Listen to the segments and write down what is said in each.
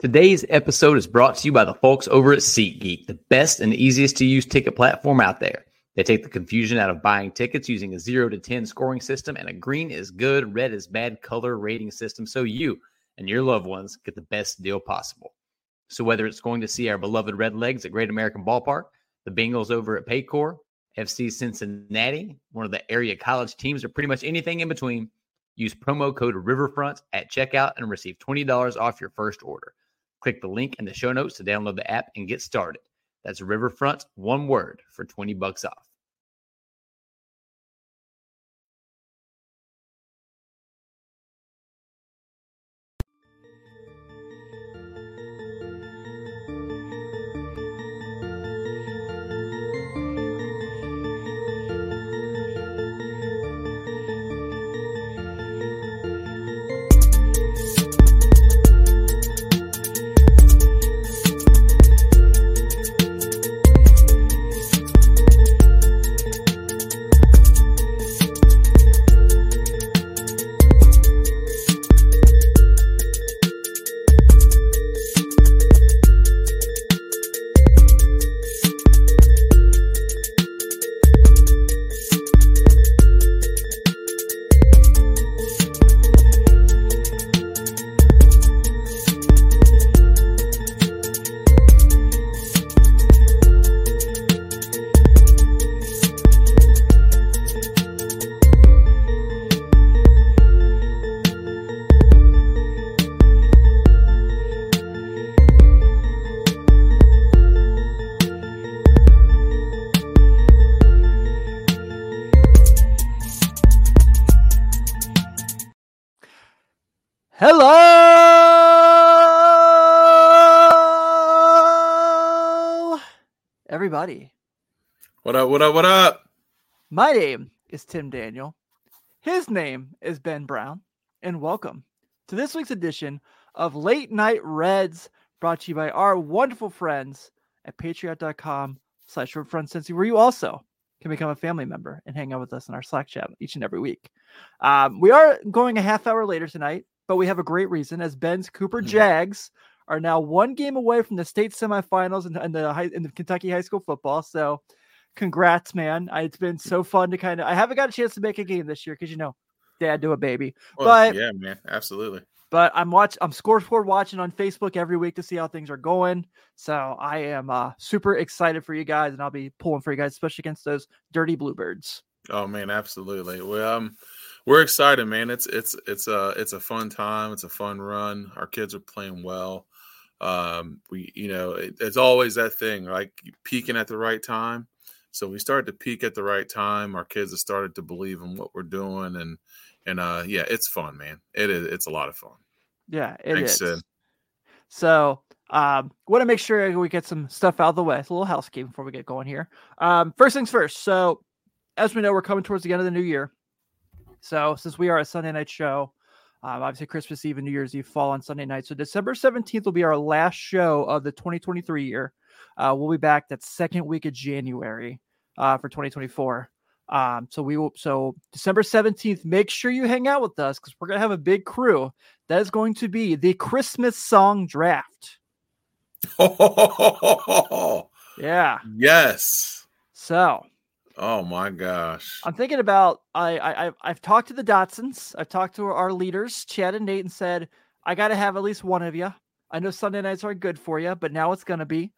Today's episode is brought to you by the folks over at SeatGeek, the best and easiest to use ticket platform out there. They take the confusion out of buying tickets using a 0 to 10 scoring system and a green is good, red is bad color rating system so you and your loved ones get the best deal possible. So whether it's going to see our beloved Redlegs at Great American Ballpark, the Bengals over at Paycor, FC Cincinnati, one of the area college teams, or pretty much anything in between, use promo code Riverfront at checkout and receive $20 off your first order. Click the link in the show notes to download the app and get started. That's Riverfront, one word for 20 bucks off. What up? What up? My name is Tim Daniel. His name is Ben Brown. And welcome to this week's edition of Late Night Reds, brought to you by our wonderful friends at patreon.com slash Cincy, where you also can become a family member and hang out with us in our Slack chat each and every week. Um, we are going a half hour later tonight, but we have a great reason as Ben's Cooper Jags are now one game away from the state semifinals in, in the high, in the Kentucky high school football. So, congrats, man! It's been so fun to kind of. I haven't got a chance to make a game this year because you know, dad do a baby, Well, but yeah, man, absolutely. but I'm watch I'm scoreboard watching on Facebook every week to see how things are going. So I am uh, super excited for you guys, and I'll be pulling for you guys, especially against those dirty bluebirds. Oh man, absolutely. Well, um, we're excited, man. It's it's it's a it's a fun time. It's a fun run. Our kids are playing well. Um, we you know it, it's always that thing like peaking at the right time. So we started to peak at the right time. Our kids have started to believe in what we're doing, and and uh, yeah, it's fun, man. It is. It's a lot of fun. Yeah, it is. Thanks, Sid. So um, want to make sure we get some stuff out of the way. It's a little housekeeping before we get going here. Um, first things first. So as we know, we're coming towards the end of the new year. So since we are a Sunday night show, um, obviously Christmas Eve and New Year's Eve fall on Sunday night. So December 17th will be our last show of the 2023 year. Uh, we'll be back that second week of January uh, for 2024. Um, so we will so December 17th, make sure you hang out with us because we're gonna have a big crew. That is going to be the Christmas song draft. Yeah. yes. So Oh my gosh. I'm thinking about I, I I've, I've talked to the Dotsons. I've talked to our leaders, Chad and Nate, and said I got to have at least one of you. I know Sunday nights aren't good for you, but now it's gonna be.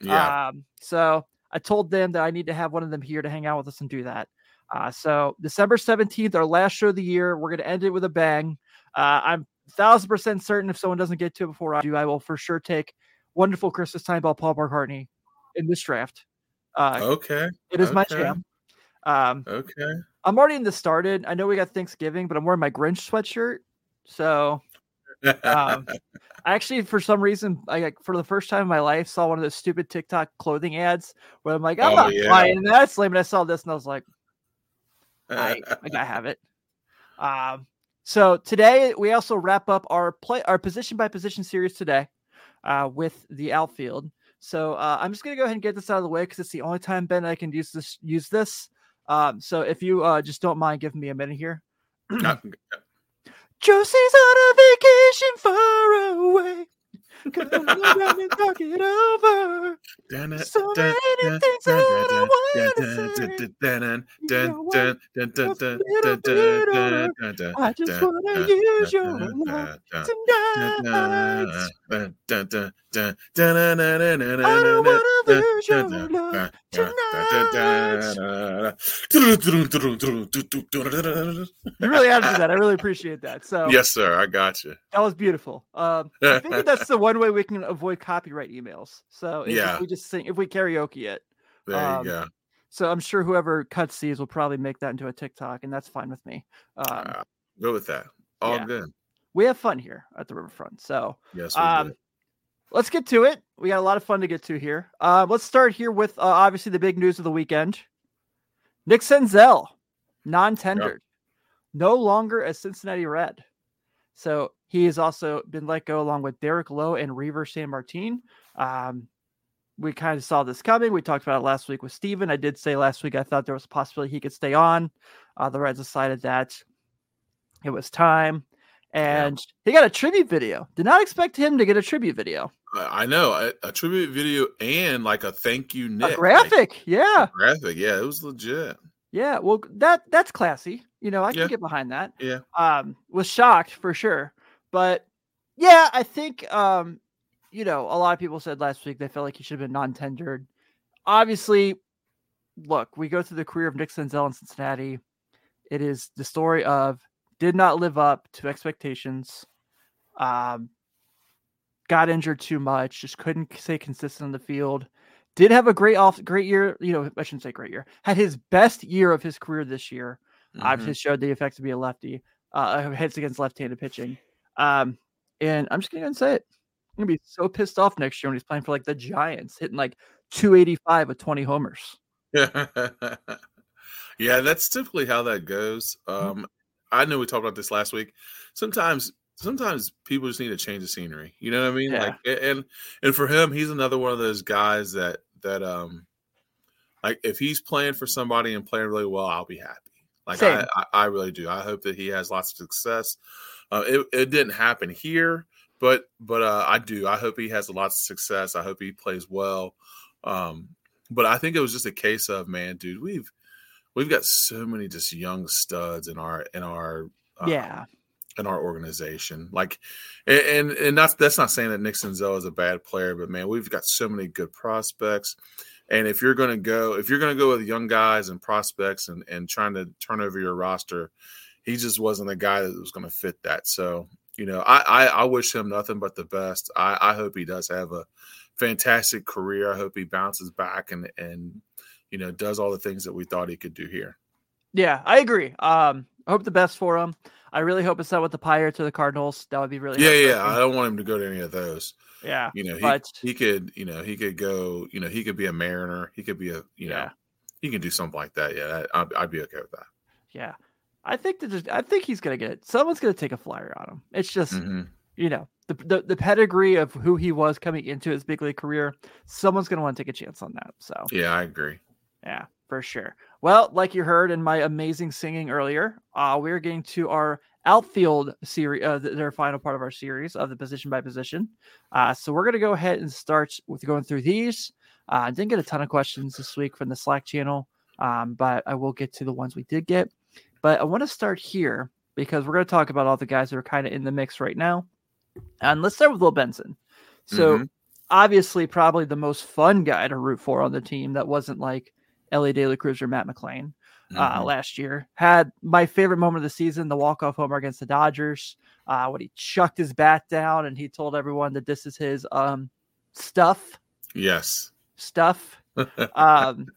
Yeah. Um, so I told them that I need to have one of them here to hang out with us and do that. Uh, so December 17th, our last show of the year, we're gonna end it with a bang. Uh, I'm thousand percent certain if someone doesn't get to it before I do, I will for sure take wonderful Christmas time by Paul McCartney in this draft. Uh, okay. it is my jam. Um, Okay. I'm already in the started. I know we got Thanksgiving, but I'm wearing my Grinch sweatshirt. So um, I actually, for some reason, I like for the first time in my life saw one of those stupid TikTok clothing ads where I'm like, I'm Oh, not yeah. buying that. Slim, and I saw this and I was like, I, I gotta have it. Um, so today we also wrap up our play our position by position series today uh, with the outfield. So uh, I'm just gonna go ahead and get this out of the way because it's the only time Ben and I can use this use this. Um, so if you uh, just don't mind giving me a minute here. Josie's on a vacation far away. Come around and talk it over. So many things that I wanna say. You know what? Just a little bit older. I just wanna use your love tonight. I don't wanna lose your love You really added to that. I really appreciate that. So Yes, sir. I got you. that was beautiful. Um, I think that's the one way we can avoid copyright emails. So if Yeah. we just sing, if we karaoke it. There Um, you go. So I'm sure whoever cuts these will probably make that into a TikTok, and that's fine with me. Um, Uh, Go with that. All yeah. good. we have fun here at the riverfront. So Yes, um. Let's get to it. We got a lot of fun to get to here. Uh, let's start here with uh, obviously the big news of the weekend. Nick Senzel, non-tendered, no longer a Cincinnati Red. So he has also been let go along with Derek Law and Reiver Sanmartin. Um, we kind of saw this coming. We talked about it last week with Steven. I did say last week I thought there was a possibility he could stay on. Uh, the Reds decided that it was time. And he got a tribute video. Did not expect him to get a tribute video. I know a, a tribute video and like a thank you Nick a like, graphic. yeah. graphic. Yeah, it was legit. Yeah. Well, that that's classy. You know, I can Yeah. get behind that. Yeah. um was shocked for sure but yeah i think um you know a lot of people said last week they felt like he should have been non-tendered obviously look we go through the career of nick senzel in cincinnati it is the story of did not live up to expectations um got injured too much just couldn't stay consistent on the field did have a great off great year you know i shouldn't say great year had his best year of his career this year Mhm. obviously showed the effects to be a lefty, uh, hits against left-handed pitching. Um, and I'm just gonna go and say it. I'm gonna be so pissed off next year when he's playing for like the Giants, hitting like 285 with 20 homers. yeah, that's typically how that goes. Mm-hmm. Um, I know we talked about this last week. Sometimes, sometimes people just need to change the scenery. You know what I mean? Yeah. Like, and and for him, he's another one of those guys that that um, like if he's playing for somebody and playing really well, I'll be happy. Like I, I, I really do. I hope that he has lots of success. Uh, it, it didn't happen here, but but uh, I do. I hope he has lots of success. I hope he plays well. Um, but I think it was just a case of man, dude. We've we've got so many just young studs in our in our uh, yeah, in our organization. Like, and and, that's that's not saying that Nick Senzel is a bad player, but man, we've got so many good prospects. And if you're going to go, if you're going to go with young guys and prospects and and trying to turn over your roster, he just wasn't a guy that was going to fit that. So you know, I, I I wish him nothing but the best. I I hope he does have a fantastic career. I hope he bounces back and and you know does all the things that we thought he could do here. yeah, I agree. Um, I hope the best for him. I really hope it's not with the Pirates or the Cardinals. That would be really Yeah, yeah. I don't want him to go to any of those. yeah, You know, he, but he could, you know, he could go, you know, he could be a Mariner. He could be a, you know, Yeah. he can do something like that. Yeah, I- I'd, I'd be okay with that. yeah, I think that just, I think he's gonna get it. Someone's gonna take a flyer on him. It's just hmm you know the, the the pedigree of who he was coming into his big league career. Someone's gonna want to take a chance on that. So Yeah, I agree. Yeah, for sure. Well, like you heard in my amazing singing earlier, uh, we're getting to our outfield series, uh, th- their final part of our series of the position by position. Uh, so we're going to go ahead and start with going through these. Uh, I didn't get a ton of questions this week from the Slack channel, um, but I will get to the ones we did get. But I want to start here because we're going to talk about all the guys that are kind of in the mix right now. And let's start with Will Benson. So Mhm. obviously, probably the most fun guy to root for on the team that wasn't like Elly De La Cruz or Matt McLain uh, Mhm. last year. Had my favorite moment of the season, the walk off homer against the Dodgers, uh, when he chucked his bat down and he told everyone that this is his um, stuff, Yes. stuff. Um,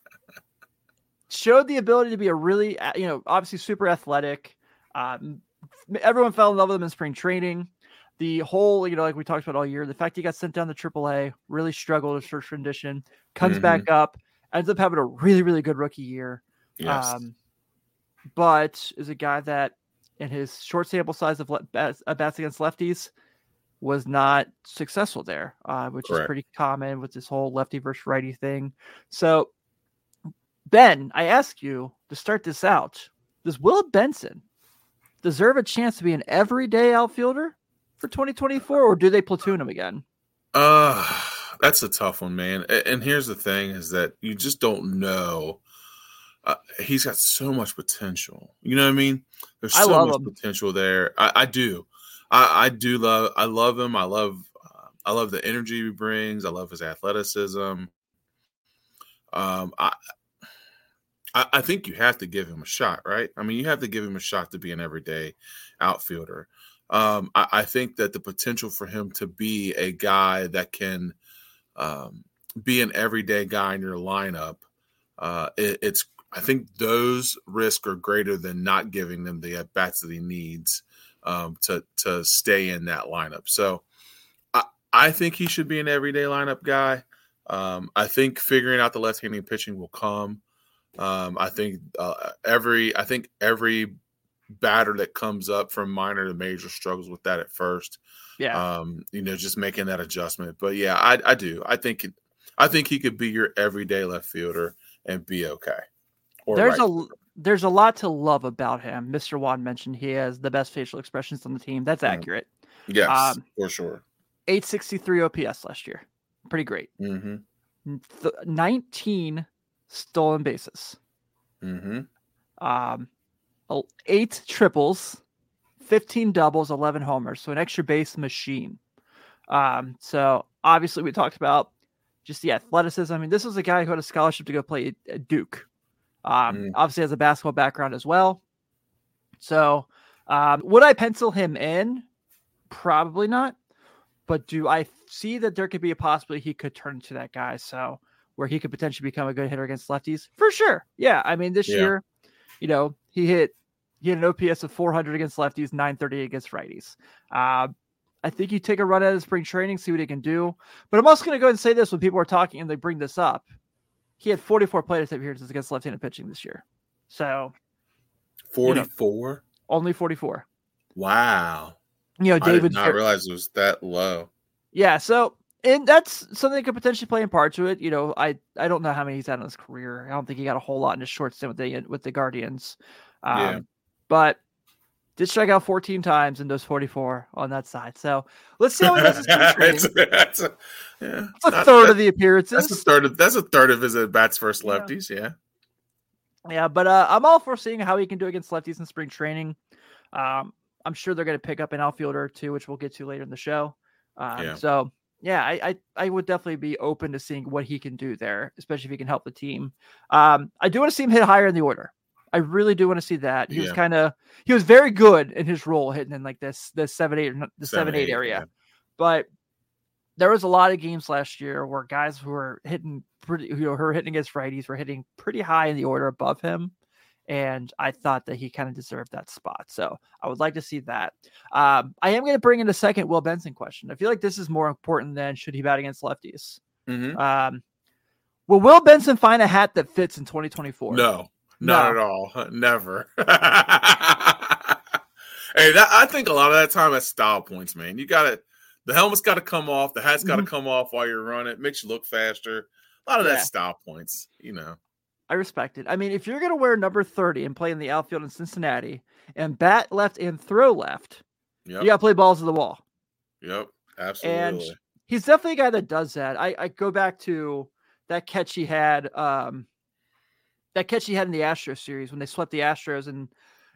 showed the ability to be a really, you know, obviously super athletic. Um, everyone fell in love with him in spring training. The whole, you know, like we talked about all year, the fact he got sent down to AAA really struggled with first condition, comes Mhm. back up, ends up having a really, really good rookie year. Yes. Um, but is a guy that, in his short sample size of le- bats, uh, bats against lefties, was not successful there, uh, which is pretty common with this whole lefty versus righty thing. So, Ben, I ask you to start this out: Does Will Benson deserve a chance to be an everyday outfielder for 2024, or do they platoon him again? Uh that's a tough one, man. And here's the thing: is that you just don't know. Uh, he's got so much potential. You know what I mean? There's so much him. potential there. I, I do. I, I do love. I love him. I love. Uh, I love the energy he brings. I love his athleticism. Um, I, I, I think you have to give him a shot, right? I mean, you have to give him a shot to be an everyday outfielder. Um, I, I think that the potential for him to be a guy that can um, be an everyday guy in your lineup, uh, it, it's. I think those risks are greater than not giving them the at bats that he needs um, to to stay in that lineup. So, I I think he should be an everyday lineup guy. Um, I think figuring out the left-handed pitching will come. Um, I think uh, every I think every batter that comes up from minor to major struggles with that at first. Yeah, Um, you know, just making that adjustment. But yeah, I, I do. I think it, I think he could be your everyday left fielder and be okay. Or there's right a there's a lot to love about him. Mr. Wan mentioned he has the best facial expressions on the team. That's Mhm. accurate. yes, um, for sure. 863 OPS last year. Pretty great. Mm-hmm. Th- 19 stolen bases. Mm-hmm. Um, eight triples, 15 doubles, 11 homers. So an extra base machine. Um, so obviously we talked about just the athleticism. I mean, this was a guy who had a scholarship to go play at Duke. Um, Mm. obviously has a basketball background as well. So um, would I pencil him in? Probably not. But do I see that there could be a possibility he could turn into that guy? So where he could potentially become a good hitter against lefties? For sure. Yeah. I mean, this Yeah. year, you know, he hit he had an OPS of 400 against lefties, 930 against righties. Uh, I think you take a run at his spring training, see what he can do. But I'm also going to go ahead and say this when people are talking and they bring this up. He had 44 plate appearances against left-handed pitching this year, so Forty-four. only 44. Wow. You know, I David. did not realize it was that low. Yeah, so and that's something that could potentially play in part to it. You know, I I don't know how many he's had in his career. I don't think he got a whole lot in his short stint with the with the Guardians. Um, Yeah. But did strike out 14 times in those 44 on that side. So let's see how he does his. It's- that's a, yeah, It's a third that- of the appearances. That's a third of that's a third of his at bats versus Yeah. lefties. Yeah. Yeah, but uh, I'm all for seeing how he can do against lefties in spring training. Um, I'm sure they're going to pick up an outfielder or two, which we'll get to later in the show. Um, Yeah. So yeah, I, I I would definitely be open to seeing what he can do there, especially if he can help the team. Um, I do want to see him hit higher in the order. I really do want to see that. He was kind of he was very good in his role hitting in like this the seven eight the seven, eight area, but there was a lot of games last year where guys who were hitting pretty, you know, who were hitting against righties were hitting pretty high in the order above him. And I thought that he kind of deserved that spot. So I would like to see that. Um, I am going to bring in a second Will Benson question. I feel like this is more important than should he bat against lefties. Mhm. Um, will Will Benson find a hat that fits in 2024? No, not No. at all. Never. hey, that I think a lot of that time at style points, man. You got to the helmet's got to come off, the hat's got to Mhm. come off while you're running. It makes you look faster. A lot of Yeah. that style points, you know. I respect it. I mean, if you're going to wear number 30 and play in the outfield in Cincinnati and bat left and throw left, Yep. you got to play balls to the wall. Yep. Absolutely. And he's definitely a guy that does that. I, I go back to that catch he had, um, that catch he had in the Astros series when they swept the Astros, and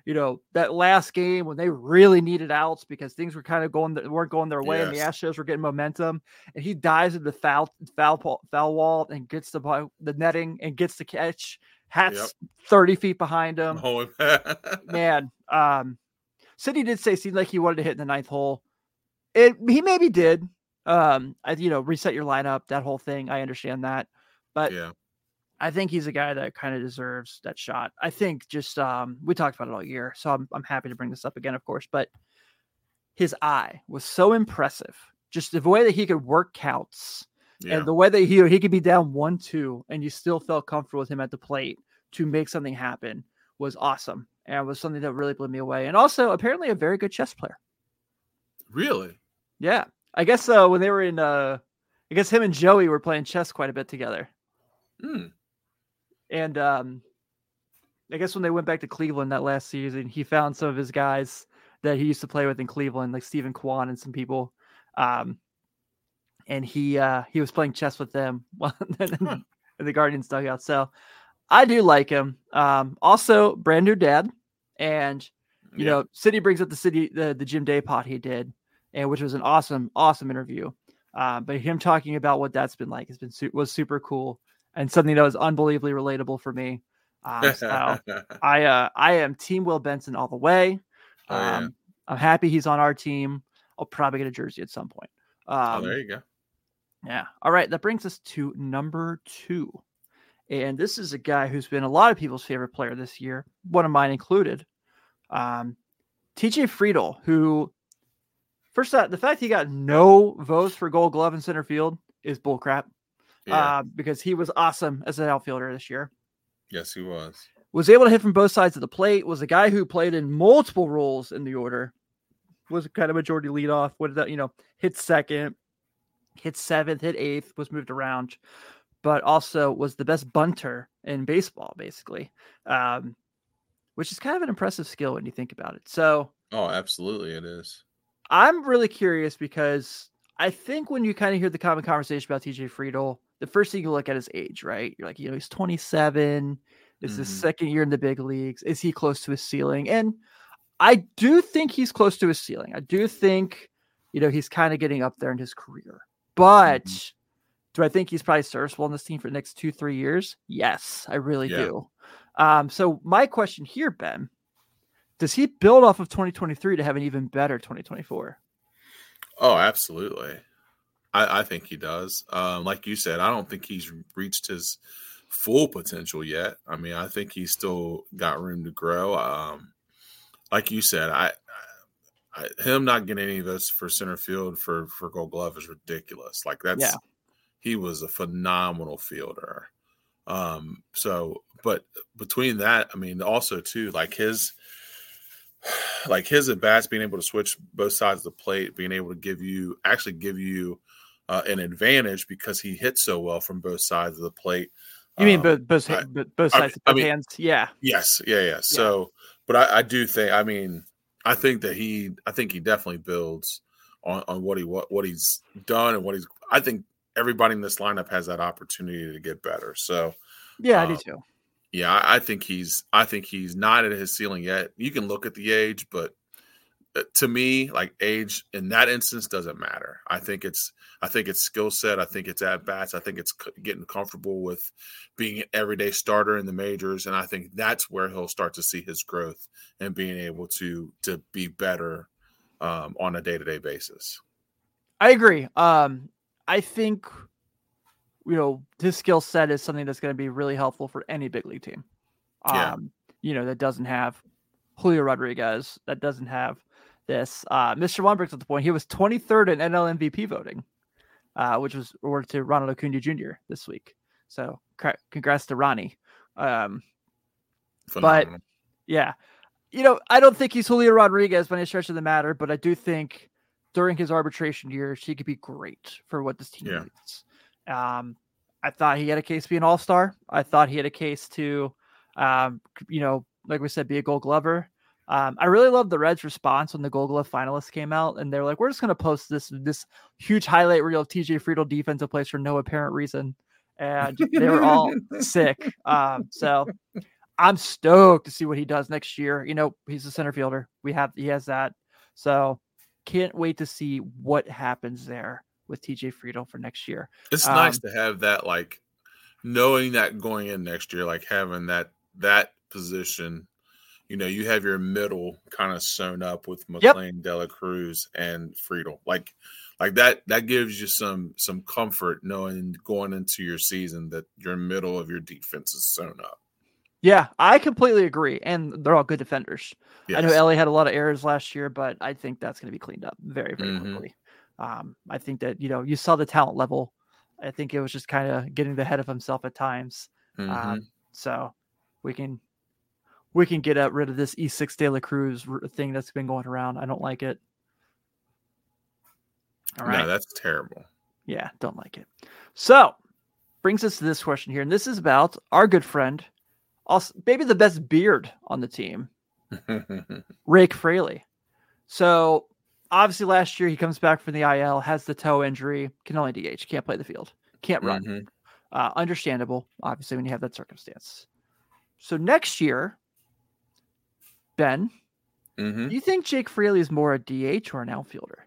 you know that last game when they really needed outs because things were kind of going weren't going their way, and the Astros were getting momentum, and he dives into the foul foul foul wall and gets the the netting and gets the catch. Hats Yep. thirty feet behind him Oh, man. Um, Sidney did say seemed like he wanted to hit in the ninth hole. It he maybe did. Um, I you know reset your lineup, that whole thing. I understand that, but yeah. I think he's a guy that kind of deserves that shot. I think just um, we talked about it all year, so I'm I'm happy to bring this up again, of course. But his eye was so impressive. Just the way that he could work counts Yeah. and the way that he he could be down one two and you still felt comfortable with him at the plate to make something happen was awesome and was something that really blew me away. And also apparently a very good chess player. really? Yeah, I guess uh, when they were in, uh, I guess him and Joey were playing chess quite a bit together. Hmm. And um, I guess when they went back to Cleveland that last season, he found some of his guys that he used to play with in Cleveland, like Steven Kwan and some people. Um, and he uh, he was playing chess with them while- Huh. in the Guardians dugout. So I do like him. Um, also, brand new dad, and you Yeah. know, City brings up the city the the Jim Day pot he did, and which was an awesome awesome interview. Um, but him talking about what that's been like has been su- was super cool and something that was unbelievably relatable for me. Um, so I uh, I am Team Will Benson all the way. Oh, yeah. Um, I'm happy he's on our team. I'll probably get a jersey at some point. oh, Um, there you go. yeah. All right. That brings us to number two. And this is a guy who's been a lot of people's favorite player this year, one of mine included. Um, TJ Friedl, who, first off, the fact he got no votes for gold glove in center field is bullcrap Yeah. uh, because he was awesome as an outfielder this year. yes, he was. Was able to hit from both sides of the plate, was a guy who played in multiple roles in the order, was kind of majority leadoff, what did that, you know, hit second, hit seventh, hit eighth, was moved around, but also was the best bunter in baseball, basically, um, which is kind of an impressive skill when you think about it. So Oh, absolutely, it is. I'm really curious because I think when you kind of hear the common conversation about TJ Friedl, the first thing you look at is age, right? You're like, you know, he's 27. This Is his second year in the big leagues? Is he close to his ceiling? And I do think he's close to his ceiling. I do think, you know, he's kind of getting up there in his career. But do I think he's probably serviceable on this team for the next two, three years? Yes, I really Yeah. do. Um, so my question here, Ben, does he build off of 2023 to have an even better 2024? Oh, absolutely. I, I think he does. Um, like you said, I don't think he's reached his full potential yet. I mean, I think he's still got room to grow. Um, like you said, I, I him not getting any votes for center field for for Gold Glove is ridiculous. Like that's Yeah. he was a phenomenal fielder. Um, so, but between that, I mean, also too, like his like his at bats being able to switch both sides of the plate, being able to give you actually give you uh, an advantage because he hits so well from both sides of the plate. You mean Um, both both, I- both, I sides mean- of I both mean- hands? Yeah, Yes, yeah, yeah. So, but I, I do think, I mean, I think that he, I think he definitely builds on, on what he what, what he's done and what he's. I think everybody in this lineup has that opportunity to get better. So, yeah, I do Um, too. yeah, I, I think he's, I think he's not at his ceiling yet. You can look at the age, but uh, to me, like age in that instance doesn't matter. I think it's, I think it's skill set. I think it's at bats. I think it's c- getting comfortable with being an everyday starter in the majors, and I think that's where he'll start to see his growth and being able to to be better um, on a day to day basis. I agree. Um, I think you know his skill set is something that's going to be really helpful for any big league team. Um, Yeah. you know that doesn't have Julio Rodriguez, that doesn't have this. Uh, Mr. One brings up the point. He was 23rd in NL MVP voting, uh, which was awarded to Ronald Acuna Jr. this week. So cra- congrats to Ronnie. Um, Phenomenal. Yeah. You know, I don't think he's Julio Rodriguez by any stretch of the matter, but I do think during his arbitration years, he could be great for what this team Yeah. needs. Um, I thought he had a case to be an all star. I thought he had a case to, um, you know, like we said, be a gold glover. Um, I really love the Reds' response when the Gold Glove finalists came out, and they're like, "We're just going to post this this huge highlight reel of TJ Friedl defensive plays for no apparent reason," and they were all sick. Um, so I'm stoked to see what he does next year. You know, he's a center fielder. We have he has that. So can't wait to see what happens there with TJ Friedl for next year. It's nice Um, to have that, like knowing that going in next year, like having that that position you know, you have your middle kind of sewn up with McLain, yep. Dela Cruz, and Friedl. Like, like that that gives you some some comfort knowing going into your season that your middle of your defense is sewn up. Yeah, I completely agree, and they're all good defenders. Yes. I know LA had a lot of errors last year, but I think that's going to be cleaned up very very mm-hmm. quickly. Um, I think that you know you saw the talent level. I think it was just kind of getting the head of himself at times. Um, mm-hmm. Um, so we can we can get rid of this E6 De La Cruz thing that's been going around. I don't like it. All right. No, that's terrible. Yeah, don't like it. So brings us to this question here, and this is about our good friend, also maybe the best beard on the team, Jake Fraley. So obviously last year he comes back from the IL, has the toe injury, can only DH, can't play the field, can't run. Mm-hmm. Uh, understandable, obviously, when you have that circumstance. So next year, Ben, mm-hmm. do you think Jake Fraley is more a DH or an outfielder?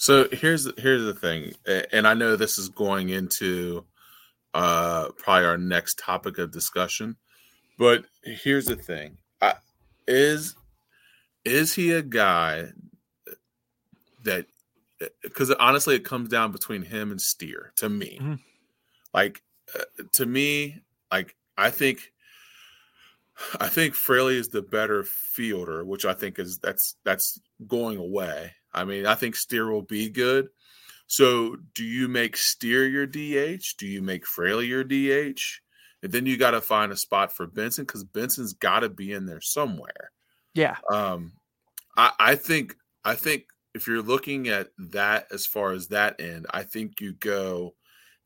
So here's here's the thing, and I know this is going into uh, probably our next topic of discussion, but here's the thing: I, is is he a guy that? Because honestly, it comes down between him and Steer to me. Mm-hmm. Like uh, to me, like I think I think Fraley is the better fielder, which I think is that's that's going away. I mean, I think Steer will be good. So, do you make Steer your DH? Do you make Fraley your DH? And then you got to find a spot for Benson because Benson's got to be in there somewhere. Yeah. Um, I, I think I think if you're looking at that as far as that end, I think you go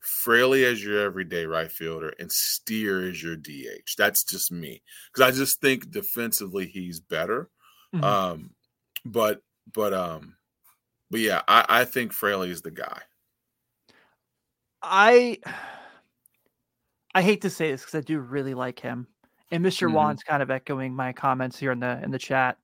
Fraley as your everyday right fielder and Steer as your DH. That's just me because I just think defensively he's better. Mm-hmm. Um, but but um, but yeah, I, I think Fraley is the guy. I I hate to say this because I do really like him, and mister mm-hmm. Juan's kind of echoing my comments here in the in the chat.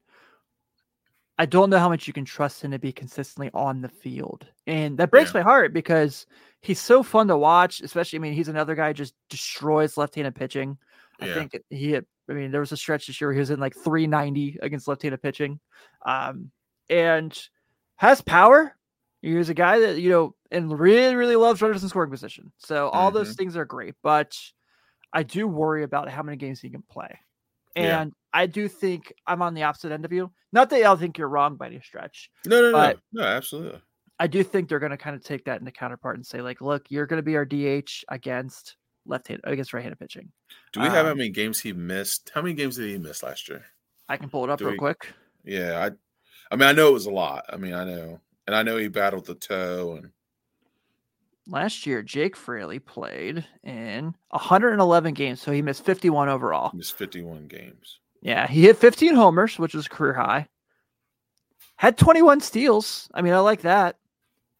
I don't know how much you can trust him to be consistently on the field, and that breaks yeah. my heart because he's so fun to watch. Especially, I mean, he's another guy just destroys left-handed pitching. I yeah. think he had, I mean, there was a stretch this year where he was in like 390 against left-handed pitching. Um, and has power. He's a guy that, you know, and really, really loves runners in scoring position. So all mm-hmm. those things are great. But I do worry about how many games he can play. And yeah. I do think I'm on the opposite end of you. Not that I think you're wrong by any stretch. No, no, no. No, absolutely. I do think they're going to kind of take that into counterpart and say, like, look, you're going to be our DH against left hand against right handed pitching. Do we have um, how many games he missed? How many games did he miss last year? I can pull it up do real we, quick. Yeah, I I mean, I know it was a lot. I mean, I know, and I know he battled the toe. And last year, Jake Fraley played in 111 games, so he missed 51 overall. Missed 51 games. Yeah, he hit 15 homers, which was career high. Had 21 steals. I mean, I like that.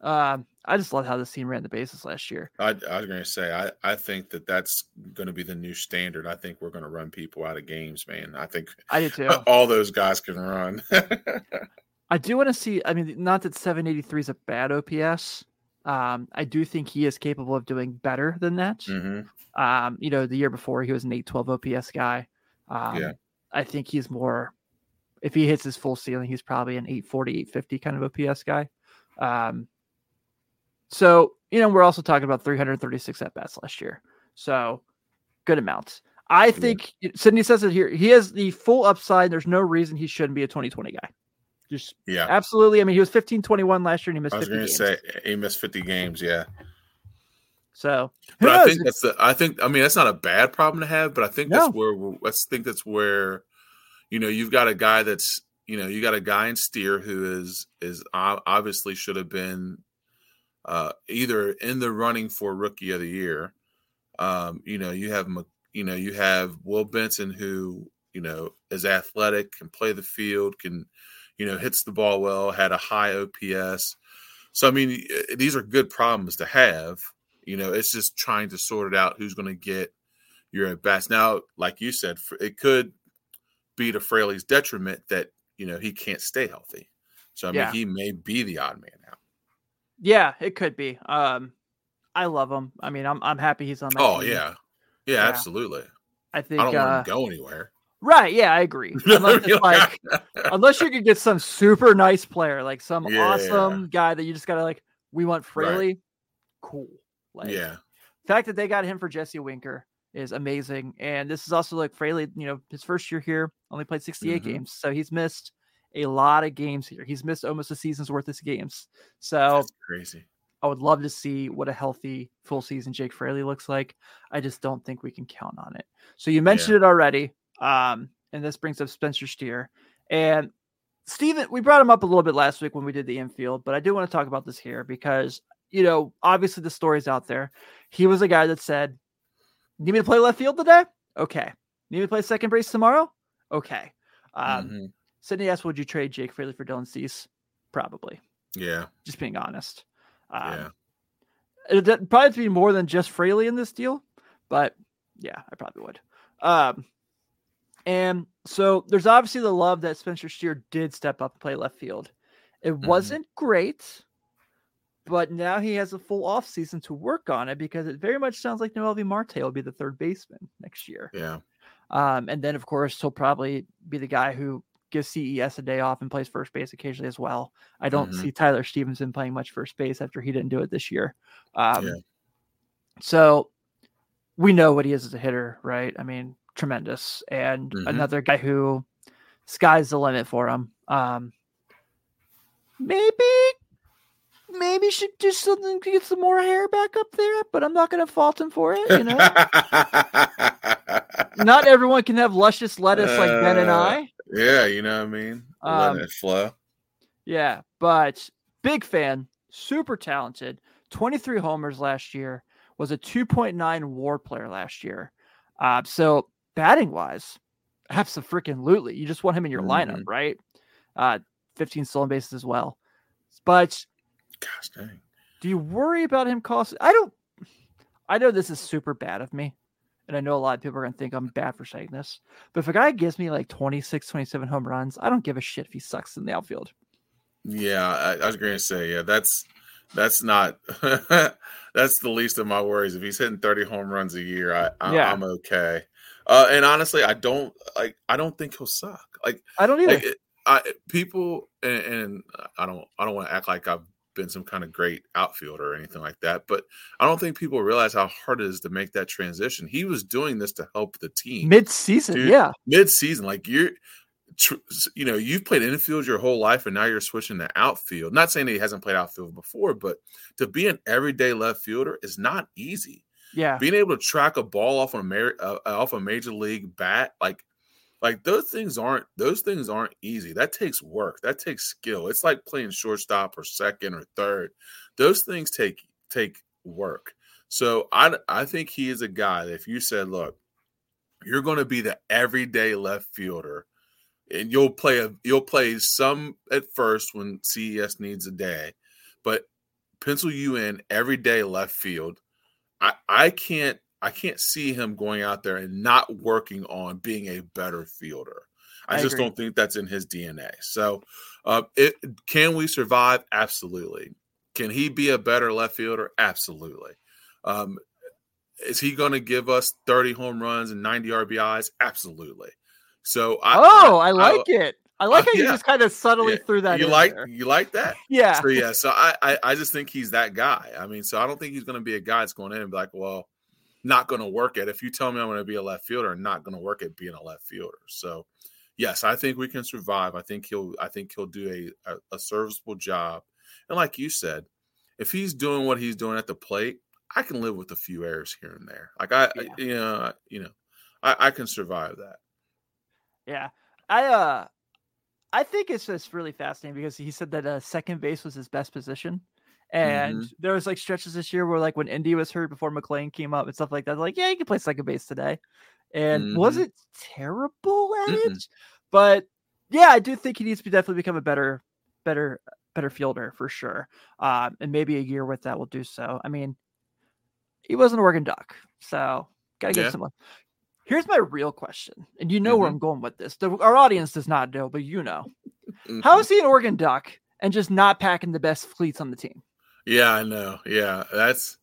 Uh, I just love how this team ran the bases last year. I, I was going to say, I, I think that that's going to be the new standard. I think we're going to run people out of games, man. I think I do too. All those guys can run. I do want to see. I mean, not that 783 is a bad OPS. Um, I do think he is capable of doing better than that. Mm-hmm. Um, you know, the year before he was an 812 OPS guy. Um, yeah. I think he's more. If he hits his full ceiling, he's probably an 840, 850 kind of OPS guy. Um, so, you know, we're also talking about 336 at bats last year. So, good amounts. I think. Sydney says it here. He has the full upside. There's no reason he shouldn't be a 2020 guy. Just yeah, absolutely. I mean, he was 15 21 last year and he missed. I was going to say he missed 50 games. Yeah. So, but I think that's the. I think I mean that's not a bad problem to have, but I think no. that's where I think that's where, you know, you've got a guy that's you know you got a guy in Steer who is is obviously should have been uh, either in the running for Rookie of the Year. Um, you know, you have you know you have Will Benson who you know is athletic, can play the field, can you know, hits the ball well, had a high OPS. So I mean, these are good problems to have. You know, it's just trying to sort it out who's going to get your at bats. Now, like you said, it could be to Fraley's detriment that you know he can't stay healthy. So I mean, yeah. he may be the odd man out. Yeah, it could be. Um, I love him. I mean, I'm I'm happy he's on. That oh team. yeah, yeah, yeah, absolutely. I think I don't uh, want him to go anywhere. Right. Yeah, I agree. Unless it's like right. right. Yeah, I agree. Unless it's like unless you could get some super nice player, like some Yeah. awesome guy that you just gotta like, we want Right. Cool. Like yeah, fact that they got him for Jesse Winker is amazing. And this is also like Fraley, you know, his first year here only played 68 Mhm. games. So he's missed a lot of games here. He's missed almost a season's worth of games. So that's crazy. I would love to see what a healthy full season Jake Fraley looks like. I just don't think we can count on it. So you mentioned it already. Um, and this brings up Spencer Steer. And Steven, we brought him up a little bit last week when we did the infield, but I do want to talk about this here because, you know, obviously the story's out there. He was a guy that said, Need me to play left field today? Okay. Need me to play second base tomorrow? Okay. Um, Mhm. Sydney asked, Would you trade Jake Fraley for Dylan Cease? Probably Yeah, just being honest. Um, yeah. It'd probably be more than just Fraley in this deal, but yeah, I probably would. Um, and so there's obviously the love that Spencer Steer did step up and play left field. It Mhm. wasn't great, but now he has a full off season to work on it because it very much sounds like Noelvi Marte will be the third baseman next year. Yeah. Um, and then, of course, he'll probably be the guy who gives CES a day off and plays first base occasionally as well. I don't Mhm. see Tyler Stephenson playing much first base after he didn't do it this year. Um, Yeah. So we know what he is as a hitter, right? I mean, tremendous. And Mhm. another guy who sky's the limit for him. Um, maybe, maybe should do something to get some more hair back up there, but I'm not going to fault him for it. You know, not everyone can have luscious lettuce like Ben and Uh, I. yeah, you know what I mean. Um, Let it flow. Yeah, but big fan, super talented. 23 homers last year, was a 2.9 war player last year. Uh, so batting wise, absolutely. You just want him in your lineup, right? Uh, 15 stolen bases as well. But Gosh dang. do you worry about him costing? I don't. I know this is super bad of me. And I know a lot of people are going to think I'm bad for saying this. But if a guy gives me like 26, 27 home runs, I don't give a shit if he sucks in the outfield. Yeah, I, I was going to say, yeah, that's that's not that's the least of my worries. If he's hitting thirty home runs a year, I, I Yeah. I'm okay. Uh, and honestly, I don't like. I don't think he'll suck. Like, I don't either. like I people and, and I don't I don't want to act like I've been some kind of great outfielder or anything like that, but I don't think people realize how hard it is to make that transition. He was doing this to help the team Mid season, yeah. mid-season like you're tr- you know you've played infield your whole life and now you're switching to outfield not saying that he hasn't played outfield before but to be an everyday left fielder is not easy Yeah. being able to track a ball off a mar- uh, off a major league bat like like those things aren't those things aren't easy. That takes work. That takes skill. It's like playing shortstop or second or third. Those things take take work. So i i think he is a guy that if you said look you're going to be the everyday left fielder and you'll play a you'll play some at first when CES needs a day but pencil you in every day left field I I can't I can't see him going out there and not working on being a better fielder. I, I just agree. don't think that's in his DNA. So, uh, it can we survive? Absolutely. Can he be a better left fielder? Absolutely. Um, is he going to give us 30 home runs and 90 RBIs? Absolutely. So, I, oh, I, like it. I like how you yeah. just kind of subtly Yeah, threw that you in like there. you like that. Yeah. So yeah, so I, I I just think he's that guy. I mean, so I don't think he's going to be a guy that's going in and be like, well, not going to work it. If you tell me I'm going to be a left fielder, I'm not going to work at being a left fielder. So yes, I think we can survive. I think he'll I think he'll do a, a, a serviceable job. And like you said, if he's doing what he's doing at the plate, I can live with a few errors here and there. Like I, I you know, you know, I, I can survive that. Yeah. I uh I think it's just really fascinating because he said that uh, second base was his best position. And Mm-hmm. there was like stretches this year where like when Indy was hurt before McLain came up and stuff like that, like, yeah, you can play second base today. And was Mhm. it terrible at Mm-mm. it? But yeah, I do think he needs to definitely become a better, better, better fielder for sure. Um, and maybe a year with that will do so. I mean, he was an working Duck, so gotta give Yeah. someone. Here's my real question, and you know where I'm going with this. The, our audience does not know, but you know. How is he an Oregon Duck and just not packing the best fleets on the team? Yeah, I know. Yeah, that's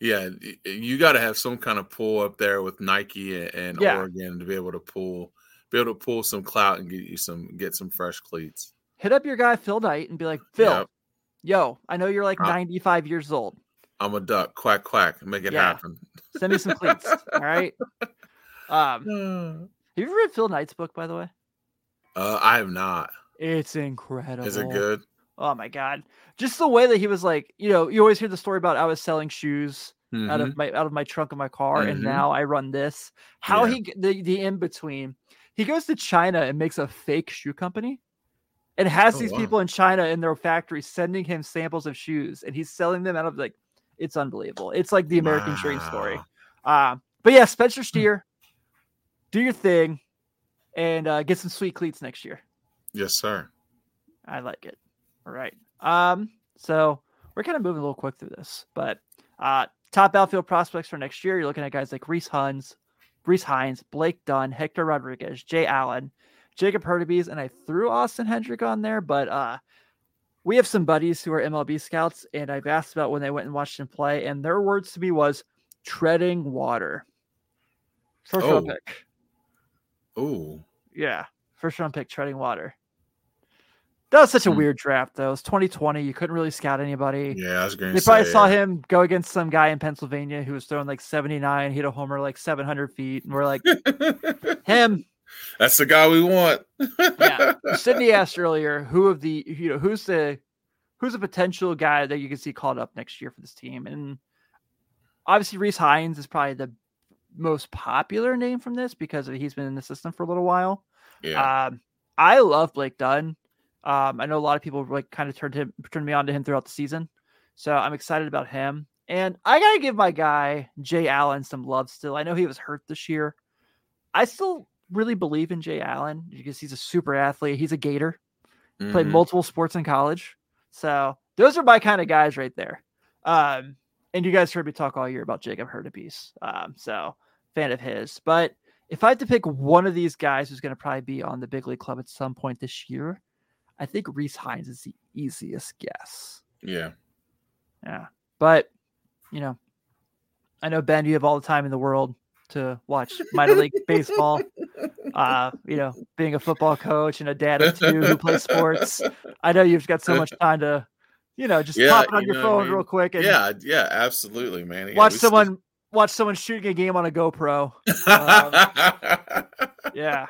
Yeah, you got to have some kind of pull up there with Nike and Yeah. Oregon to be able to pull, be able to pull some clout and get you some, get some fresh cleats. Hit up your guy Phil Knight and be like, Phil, Yep. yo, I know you're like Uh, 95 years old. I'm a duck, quack quack, make it Yeah. happen. Send me some cleats. all right. Um, Uh, have you read Phil Knight's book, by the way? I have not. It's incredible. Is it good? Oh my god. Just the way that he was like, you know, you always hear the story about I was selling shoes out Mhm. of my out of my trunk of my car and Mhm. now I run this. How Yeah. he the the in between. He goes to China and makes a fake shoe company and has Oh, these wow. people in China in their factory sending him samples of shoes and he's selling them out of like it's unbelievable. It's like the American dream story. Wow. Um, but yeah, Hmm. Spencer Steer, do your thing and uh, get some sweet cleats next year. Yes, sir. I like it. All right. Um, so we're kind of moving a little quick through this, but uh top outfield prospects for next year, you're looking at guys like Reese Huns, Rece Hinds, Blake Dunn, Hector Rodriguez, Jay Allen, Jacob Hurtubise, and I threw Austin Hendrick on there, but uh we have some buddies who are MLB scouts, and I've asked about when they went and watched him play, and their words to me was treading water. First Oh. pick. Ooh. Yeah. First round pick, treading water. That was such a Hmm. weird draft, though. It was 2020. You couldn't really scout anybody. Yeah, I was going They to probably say. saw yeah. him go against some guy in Pennsylvania who was throwing like 79, hit a homer like 700 feet, and we're like, him. That's the guy we want. Yeah. Sydney asked earlier, who of the you know who's the who's a potential guy that you can see called up next year for this team, and obviously Rece Hinds is probably the most popular name from this because he's been in the system for a little while. Yeah. Um, I love Blake Dunn. Um, I know a lot of people like kind of turned him turned me on to him throughout the season, so I'm excited about him. And I gotta give my guy Jay Allen some love still. I know he was hurt this year. I still really believe in Jay Allen because he's a super athlete. He's a Gator. Played Mhm. multiple sports in college, so those are my kind of guys right there. Um, and you guys heard me talk all year about Jacob Hurtubise. Um, so fan of his. But if I had to pick one of these guys who's going to probably be on the big league club at some point this year, I think Rece Hinds is the easiest guess. Yeah. Yeah. But, you know, I know, Ben, you have all the time in the world to watch minor league baseball. Uh, you know, being a football coach and a dad of two who plays sports, I know you've got so much time to, you know, just Yeah, pop it on you your what I phone mean? real quick and Yeah. Yeah. Absolutely, man. Yeah, watch someone watch someone shooting a game on a GoPro. still- um, Yeah.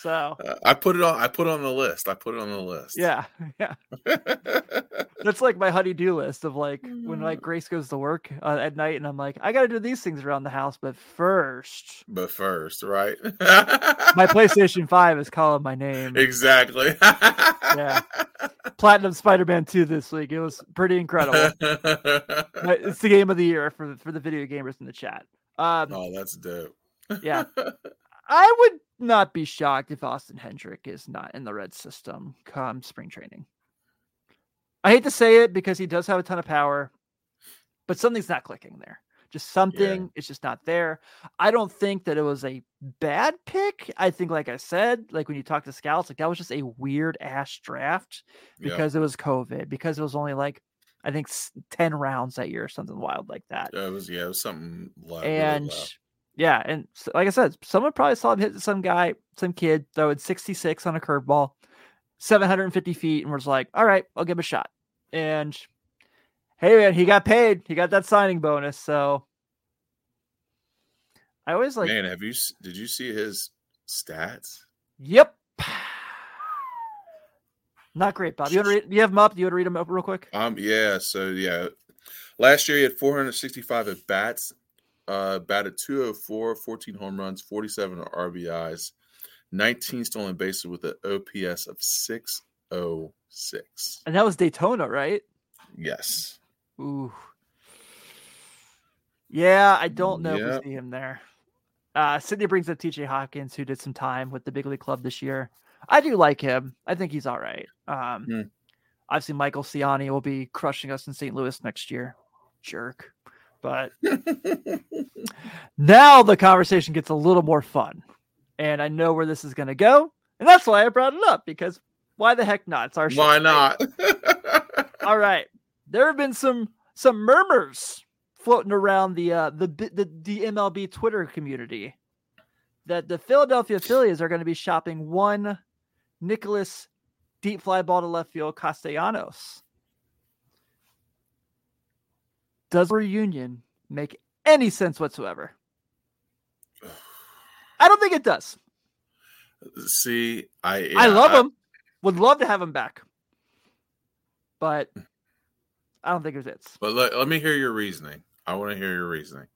So I put it on. I put it on the list. I put it on the list. yeah, yeah. That's like my honey-do list of like when like Grace goes to work uh, at night, and I'm like, I got to do these things around the house, but first, but first, right? my PlayStation Five is calling my name. Exactly. Yeah. Platinum Spider-Man Two this week. It was pretty incredible. It's the game of the year for the, for the video gamers in the chat. Um, oh, that's dope. yeah, I would not be shocked if Austin Hendrick is not in the red system come spring training. I hate to say it because he does have a ton of power, but something's not clicking there. Just something, it's just not there. I don't think that it was a bad pick. I think, like I said, like when you talk to scouts, like that was just a weird ass draft Yeah. because it was COVID, because it was only like, I think 10 rounds that year or something wild like that Yeah, it was yeah, it was something really and low. Yeah, and like I said, someone probably saw him hit some guy, some kid throwing 66 on a curveball, 750 feet, and was like, "All right, I'll give him a shot." And hey, man, he got paid. He got that signing bonus. So I always like, man, have you did you see his stats? yep. Not great, Bob. You want to read? You have them up? Do you want to read them up real quick? Um, yeah. So yeah, last year he had 465 at bats, uh, batted 204, 14 home runs, 47 RBIs, 19 stolen bases with an OPS of 606. And that was Daytona, right? Yes. Ooh. Yeah, I don't know if we see him there. Uh, Sydney brings up TJ Hopkins, who did some time with the big league club this year. I do like him. I think he's all right. Um, Hmm. Obviously, Michael Siani will be crushing us in St. Louis next year. Jerk. But now the conversation gets a little more fun. And I know where this is going to go. And that's why I brought it up because why the heck not? It's our show. Why right? not? All right. There have been some some murmurs floating around the uh, the the the MLB Twitter community that the Philadelphia Phillies are going to be shopping one Nicholas deep fly ball to left field Castellanos. Does reunion make any sense whatsoever? I don't think it does. See, I yeah, I love him. Would love to have him back, but I don't think it fits. But let, let me hear your reasoning. I want to hear your reasoning.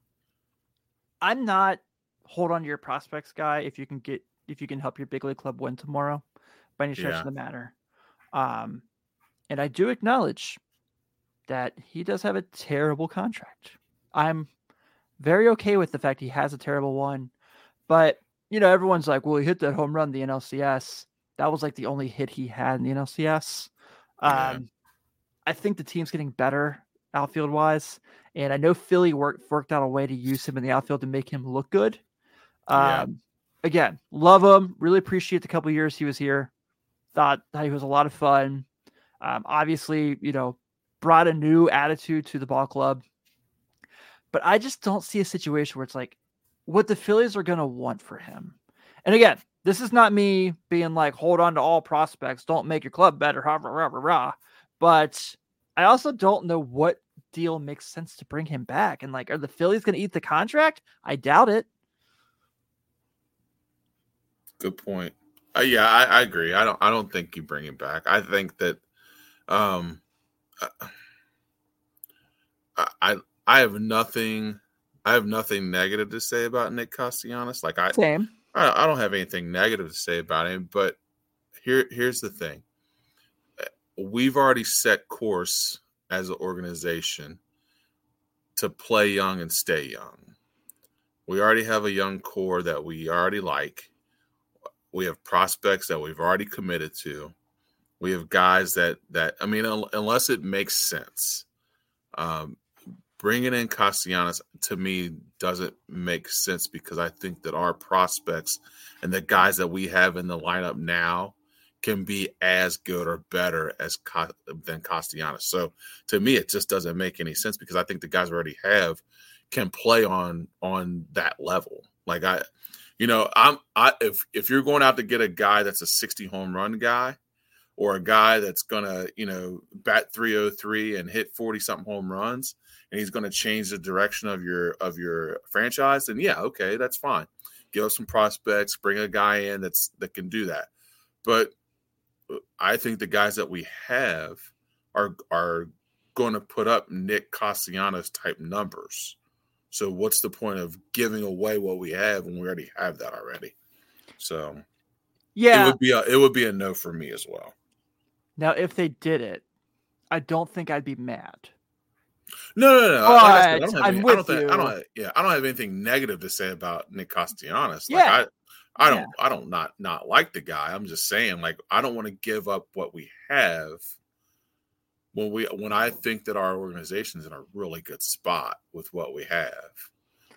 I'm not hold on to your prospects guy if you can get if you can help your big league club win tomorrow by any stretch Yeah. of the matter. Um, and I do acknowledge that he does have a terrible contract. I'm very okay with the fact he has a terrible one, but you know everyone's like, "Well, he hit that home run the NLCS. That was like the only hit he had in the NLCS." Yeah. Um, I think the team's getting better outfield wise, and I know Philly worked worked out a way to use him in the outfield to make him look good. Yeah. Um, again, love him. Really appreciate the couple years he was here. Thought that he was a lot of fun. Um, obviously, you know, brought a new attitude to the ball club. But I just don't see a situation where it's like what the Phillies are going to want for him. And again, this is not me being like, hold on to all prospects, don't make your club better, rah, rah, rah, rah. But I also don't know what deal makes sense to bring him back. And like, are the Phillies going to eat the contract? I doubt it. Good point. Uh, yeah, I, I agree. I don't. I don't think you bring him back. I think that, um, I I I have nothing. I have nothing negative to say about Nick Castellanos. Like I, Same. I, I don't have anything negative to say about him. But here, here's the thing. We've already set course as an organization to play young and stay young. We already have a young core that we already like. We have prospects that we've already committed to. We have guys that that I mean, un- unless it makes sense, um, bringing in Castellanos to me doesn't make sense because I think that our prospects and the guys that we have in the lineup now can be as good or better as than Castellanos. So to me, it just doesn't make any sense because I think the guys we already have can play on on that level. Like I, you know, I'm I if if you're going out to get a guy that's a 60 home run guy or a guy that's gonna you know bat 303 and hit 40 something home runs and he's going to change the direction of your of your franchise then yeah okay that's fine. Give us some prospects bring a guy in that's that can do that. But uh, i think the guys that we have are are going to put up nick castellanos type numbers. So what's the point of giving away what we have when we already have that already? So yeah, it would be a it would be a no for me as well Now, if they did it, I don't think I'd be mad. No, no, no. Like I, said, I don't have I'm any, I with don't I don't. Yeah, I don't have anything negative to say about Nick Castellanos. Like Yeah. I, I don't, Yeah. I don't not not like the guy. I'm just saying, like, I don't want to give up what we have when we when I think that our organization's in a really good spot with what we have.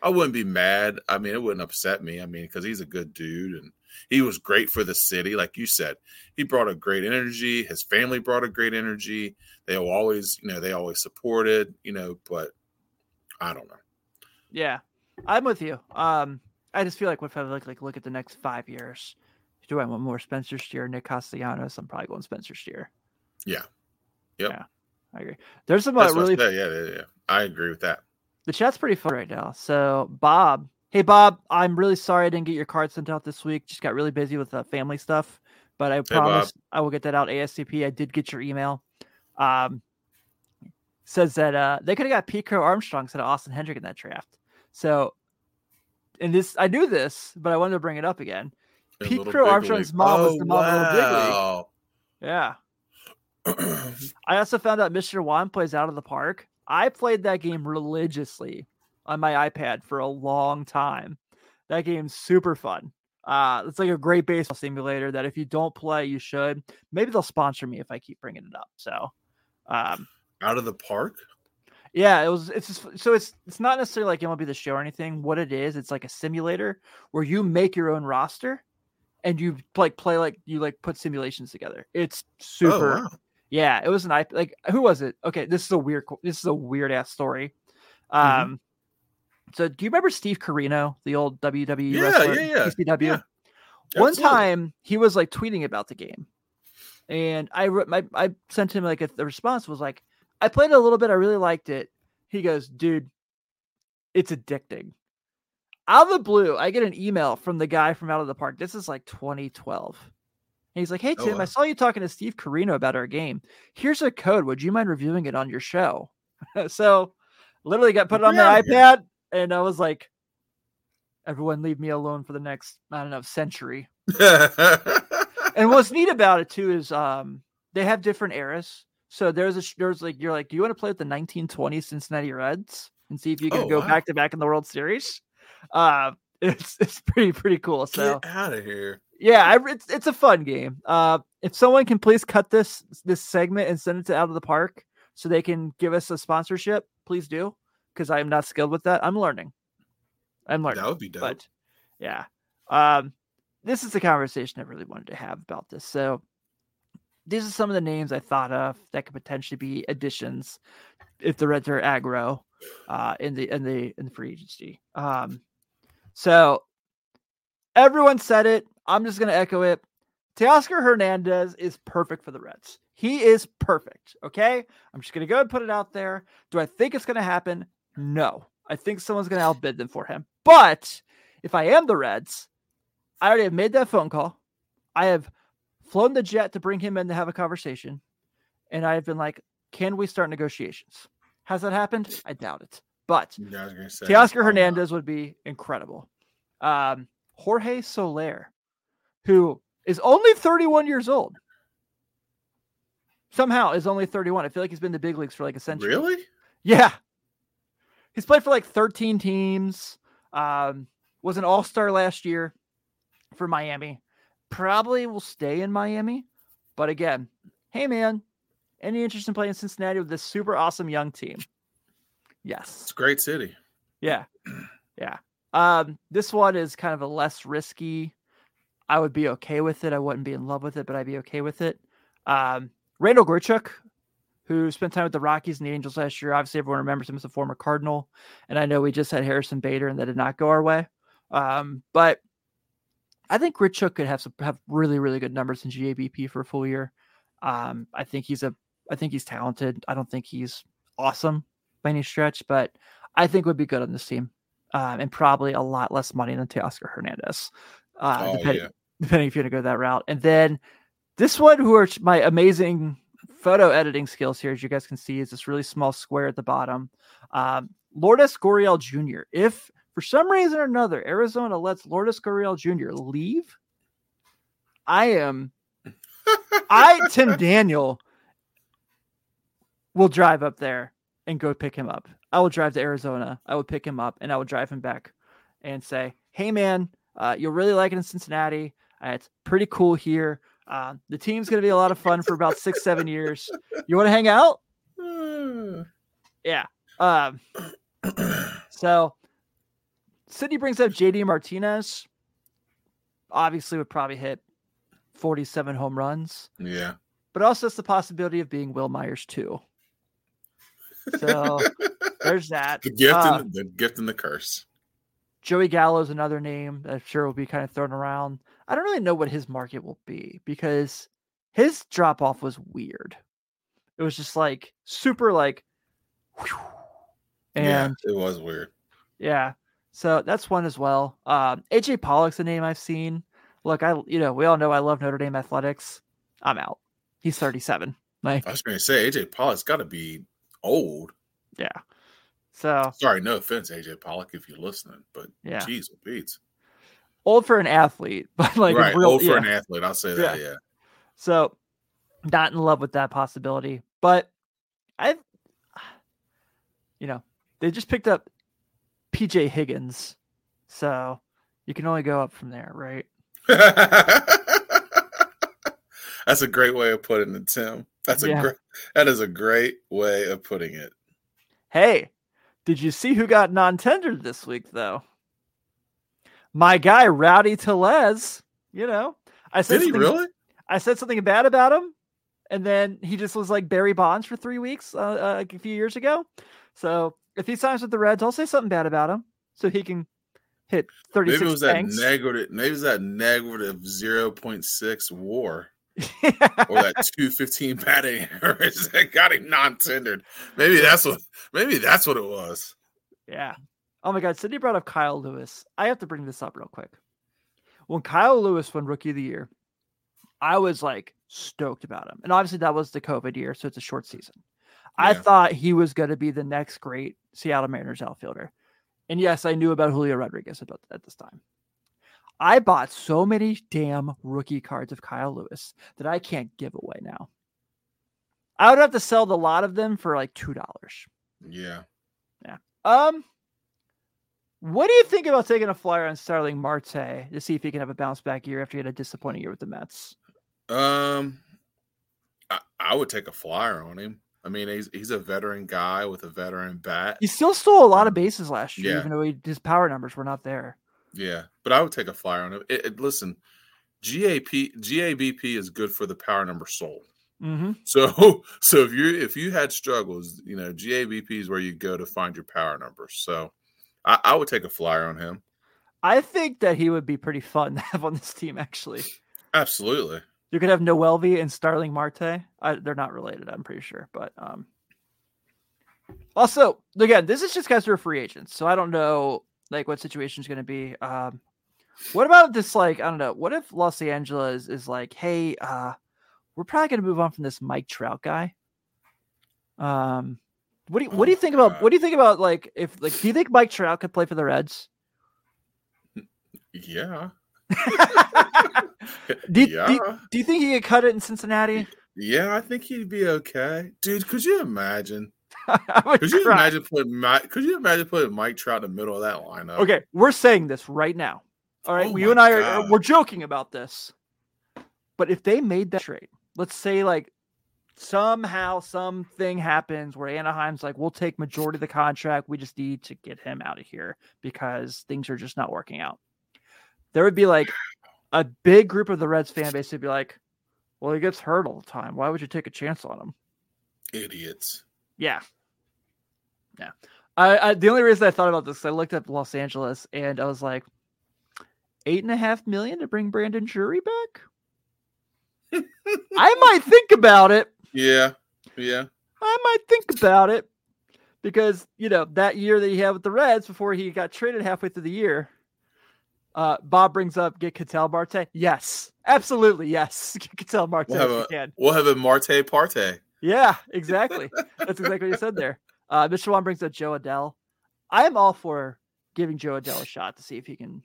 I wouldn't be mad. I mean, it wouldn't upset me. I mean, because he's a good dude and he was great for the city. Like you said, he brought a great energy. His family brought a great energy. They always, you know, they always supported, you know, but I don't know. Yeah, I'm with you. Um, I just feel like if I look like look at the next five years, do I want more Spencer Steer, Nick Castellanos? I'm probably going Spencer Steer. Yeah. Yep. Yeah, I agree. There's some uh, really. Yeah, yeah, yeah. I agree with that. the chat's pretty fun right now. So Bob, hey Bob, I'm really sorry I didn't get your card sent out this week. Just got really busy with uh, family stuff, but I promise I will get that out ASCP. I did get your email. Um, says that uh they could have got Pico Armstrong instead of Austin Hendrick in that draft. So, and this I knew this, but I wanted to bring it up again. Crow Armstrong's mom was Oh, the mom of Little Big League. Yeah. I also found out Mr. Juan plays out of the park. I played that game religiously on my iPad for a long time. That game's super fun. Uh, it's like a great baseball simulator that if you don't play, you should. Maybe they'll sponsor me if I keep bringing it up. So, um, Out of the park? yeah, it was. It's just, so it's it's not necessarily like MLB the Show or anything. What it is, it's like a simulator where you make your own roster, and you like play like you like put simulations together. It's super. Oh, wow. Yeah, it was an IP. Like, who was it? Okay, this is a weird. This is a weird ass story. Um, mm-hmm. So do you remember Steve Corino, the old WWE yeah, wrestler? Yeah, yeah, ECW. Yeah. One time he was like tweeting about the game, and I my, I sent him like a the response was like, I played it a little bit, I really liked it. He goes, dude, it's addicting. Out of the blue, I get an email from the guy from Out of the Park. This is like 2012. And he's like, Hey, oh, Tim, oh, wow. I saw you talking to Steve Corino about our game. Here's a code. Would you mind reviewing it on your show? so literally got put it on yeah, the iPad. And I was like, Everyone leave me alone for the next, I don't know, century. and what's neat about it too is um they have different eras. So there's a there's like you're like, do you want to play with the 1920 Cincinnati Reds and see if you can oh, go wow. back to back in the World Series? Uh, it's it's pretty pretty cool. So Get out of here. Yeah, I, it's it's a fun game. Uh, if someone can please cut this this segment and send it to Out of the Park so they can give us a sponsorship, please do because I am not skilled with that. I'm learning. I'm learning. That would be dope. But yeah, um, this is the conversation I really wanted to have about this. So these are some of the names I thought of that could potentially be additions if the Reds are aggro uh, in the in the in the free agency. Um, so everyone said it. I'm just gonna echo it. Teoscar Hernandez is perfect for the Reds. He is perfect. Okay. I'm just gonna go and put it out there. Do I think it's gonna happen? No. I think someone's gonna outbid them for him. But if I am the Reds, I already have made that phone call. I have flown the jet to bring him in to have a conversation. And I have been like, can we start negotiations? Has that happened? I doubt it. But Teoscar Hernandez would be incredible. Um, Jorge Soler, who is only 31 years old, somehow is only 31. I feel like he's been in the big leagues for like a century. Really? Yeah. He's played for like 13 teams. Um, was an all star last year for Miami. Probably will stay in Miami. But again, hey man, any interest in playing Cincinnati with this super awesome young team? Yes. It's a great city. Yeah. Yeah. Um, this one is kind of a less risky. I would be okay with it. I wouldn't be in love with it, but I'd be okay with it. Um, Randal Grichuk, who spent time with the Rockies and the Angels last year. Obviously, everyone remembers him as a former Cardinal. And I know we just had Harrison Bader and that did not go our way. Um, but I think Grichuk could have some have really really good numbers in GABP for a full year. Um, I think he's a I think he's talented. I don't think he's awesome by any stretch, but I think would be good on this team, um, and probably a lot less money than Teoscar Hernandez, uh, oh, depending, yeah. depending if you're gonna go that route. And then this one, who are my amazing photo editing skills here, as you guys can see, is this really small square at the bottom. Um, Lourdes Gurriel Jr. If for some reason or another, Arizona lets Lourdes Gurriel Jr. leave. I am, I, Tim Daniel, will drive up there and go pick him up. I will drive to Arizona. I will pick him up and I will drive him back and say, hey, man, uh, you'll really like it in Cincinnati. Uh, it's pretty cool here. Uh, the team's going to be a lot of fun for about six, seven years. You want to hang out? yeah. Um, so Sydney brings up JD Martinez. Obviously, would probably hit 47 home runs. Yeah. But also, it's the possibility of being Wil Myers, too. So there's that. The gift, uh, and the, the gift and the curse. Joey Gallo is another name that I'm sure will be kind of thrown around. I don't really know what his market will be because his drop off was weird. It was just like super like, whew, and yeah, it was weird. Yeah, so that's one as well. Um, AJ Pollock's a name I've seen. Look, I you know we all know I love Notre Dame athletics. I'm out. He's 37. Like I was going to say, AJ Pollock's got to be old. Yeah. So sorry, no offense, AJ Pollock, if you're listening, but yeah, geez, beats old for an athlete, but like right, real, old for an athlete. I'll say that. Yeah. yeah. So not in love with that possibility, but I've, you know, they just picked up PJ Higgins. So you can only go up from there, right? That's a great way of putting it, Tim. That's a yeah. great that is a great way of putting it. Hey, did you see who got non-tendered this week though? My guy Rowdy Tellez, you know. I said Did he really? I said something bad about him, and then he just was like Barry Bonds for three weeks uh, uh, a few years ago. So if he signs with the Reds, I'll say something bad about him so he can hit thirty. Maybe it was tanks. that negative. Maybe it was that negative zero point six WAR or that two fifteen batting average that got him non tendered. Maybe that's what. Maybe that's what it was. Yeah. Oh my God. Cindy brought up Kyle Lewis. I have to bring this up real quick. When Kyle Lewis won Rookie of the Year, I was like stoked about him. And obviously, that was the COVID year. So it's a short season. I thought he was going to be the next great Seattle Mariners outfielder. And yes, I knew about Julio Rodriguez about at this time. I bought so many damn rookie cards of Kyle Lewis that I can't give away now. I would have to sell the lot of them for like two dollars. Yeah. Yeah. Um, what do you think about taking a flyer on Starling Marte to see if he can have a bounce back year after he had a disappointing year with the Mets? Um, I, I would take a flyer on him. I mean, he's he's a veteran guy with a veteran bat. He still stole a lot of bases last year, Yeah. even though he, his power numbers were not there. Yeah, but I would take a flyer on him. It, it- listen, GAP GABP is good for the power number sold. Mm-hmm. So so if you if you had struggles, you know, GABP is where you go to find your power numbers. So I, I would take a flyer on him. I think that he would be pretty fun to have on this team. Actually, Absolutely. you could have Noelvi and Starling Marte. I, they're not related, I'm pretty sure, but um. Also, again, this is just guys who are free agents, so I don't know like what situation is going to be. Um, what about this? Like, I don't know. What if Los Angeles is like, hey, uh, we're probably going to move on from this Mike Trout guy. Um, what do you what do you think about what do you think about like if like do you think Mike Trout could play for the Reds? Yeah. do, you, yeah. do, you- do you think he could cut it in Cincinnati? yeah, I think he'd be okay. Dude, could you imagine? Could you cry. imagine putting Mike could you imagine putting Mike Trout in the middle of that lineup? Okay, we're saying this right now. All right, Oh you and I are, are God. we're joking about this. But if they made that trade, let's say like somehow something happens where Anaheim's like, we'll take majority of the contract. We just need to get him out of here because things are just not working out. There would be like a big group of the Reds fan base would be like, well, he gets hurt all the time. Why would you take a chance on him? Idiots. Yeah. Yeah. I, I the only reason I thought about this, I looked up Los Angeles and I was like, eight and a half million to bring Brandon Drury back? I might think about it. Yeah. Yeah. I might think about it because you know that year that he had with the Reds before he got traded halfway through the year. Uh, Bob brings up get Ketel Marte. Yes, absolutely, yes. Get Ketel Marte We'll have a can. we'll have a Marte parte. Yeah, exactly. That's exactly what you said there. Uh, Mr. One brings up Jo Adell. I am all for giving Jo Adell a shot to see if he can,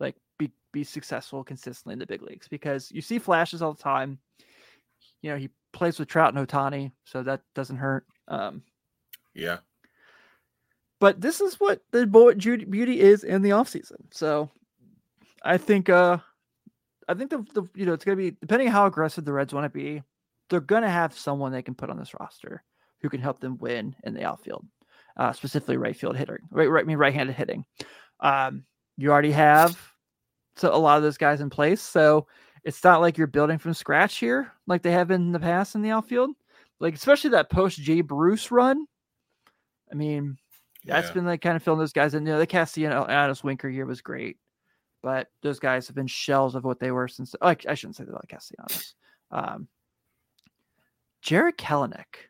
like, be be successful consistently in the big leagues because you see flashes all the time. You know, he plays with Trout and Ohtani, so that doesn't hurt. Um, Yeah. but this is what the beauty is in the offseason. So I think uh I think the, the you know it's gonna be depending on how aggressive the Reds want to be, they're gonna have someone they can put on this roster who can help them win in the outfield, uh, specifically right field hitting, right, right, I mean right-handed hitting. Um, you already have so a lot of those guys in place, so it's not like you're building from scratch here like they have been in the past in the outfield. Like especially that post Jay Bruce run. I mean, that's yeah. been like kind of filling those guys in. You know, the Castellanos Winker year was great, but those guys have been shells of what they were since. Like I shouldn't say that like Castellanos. Um, Jarred Kelenic.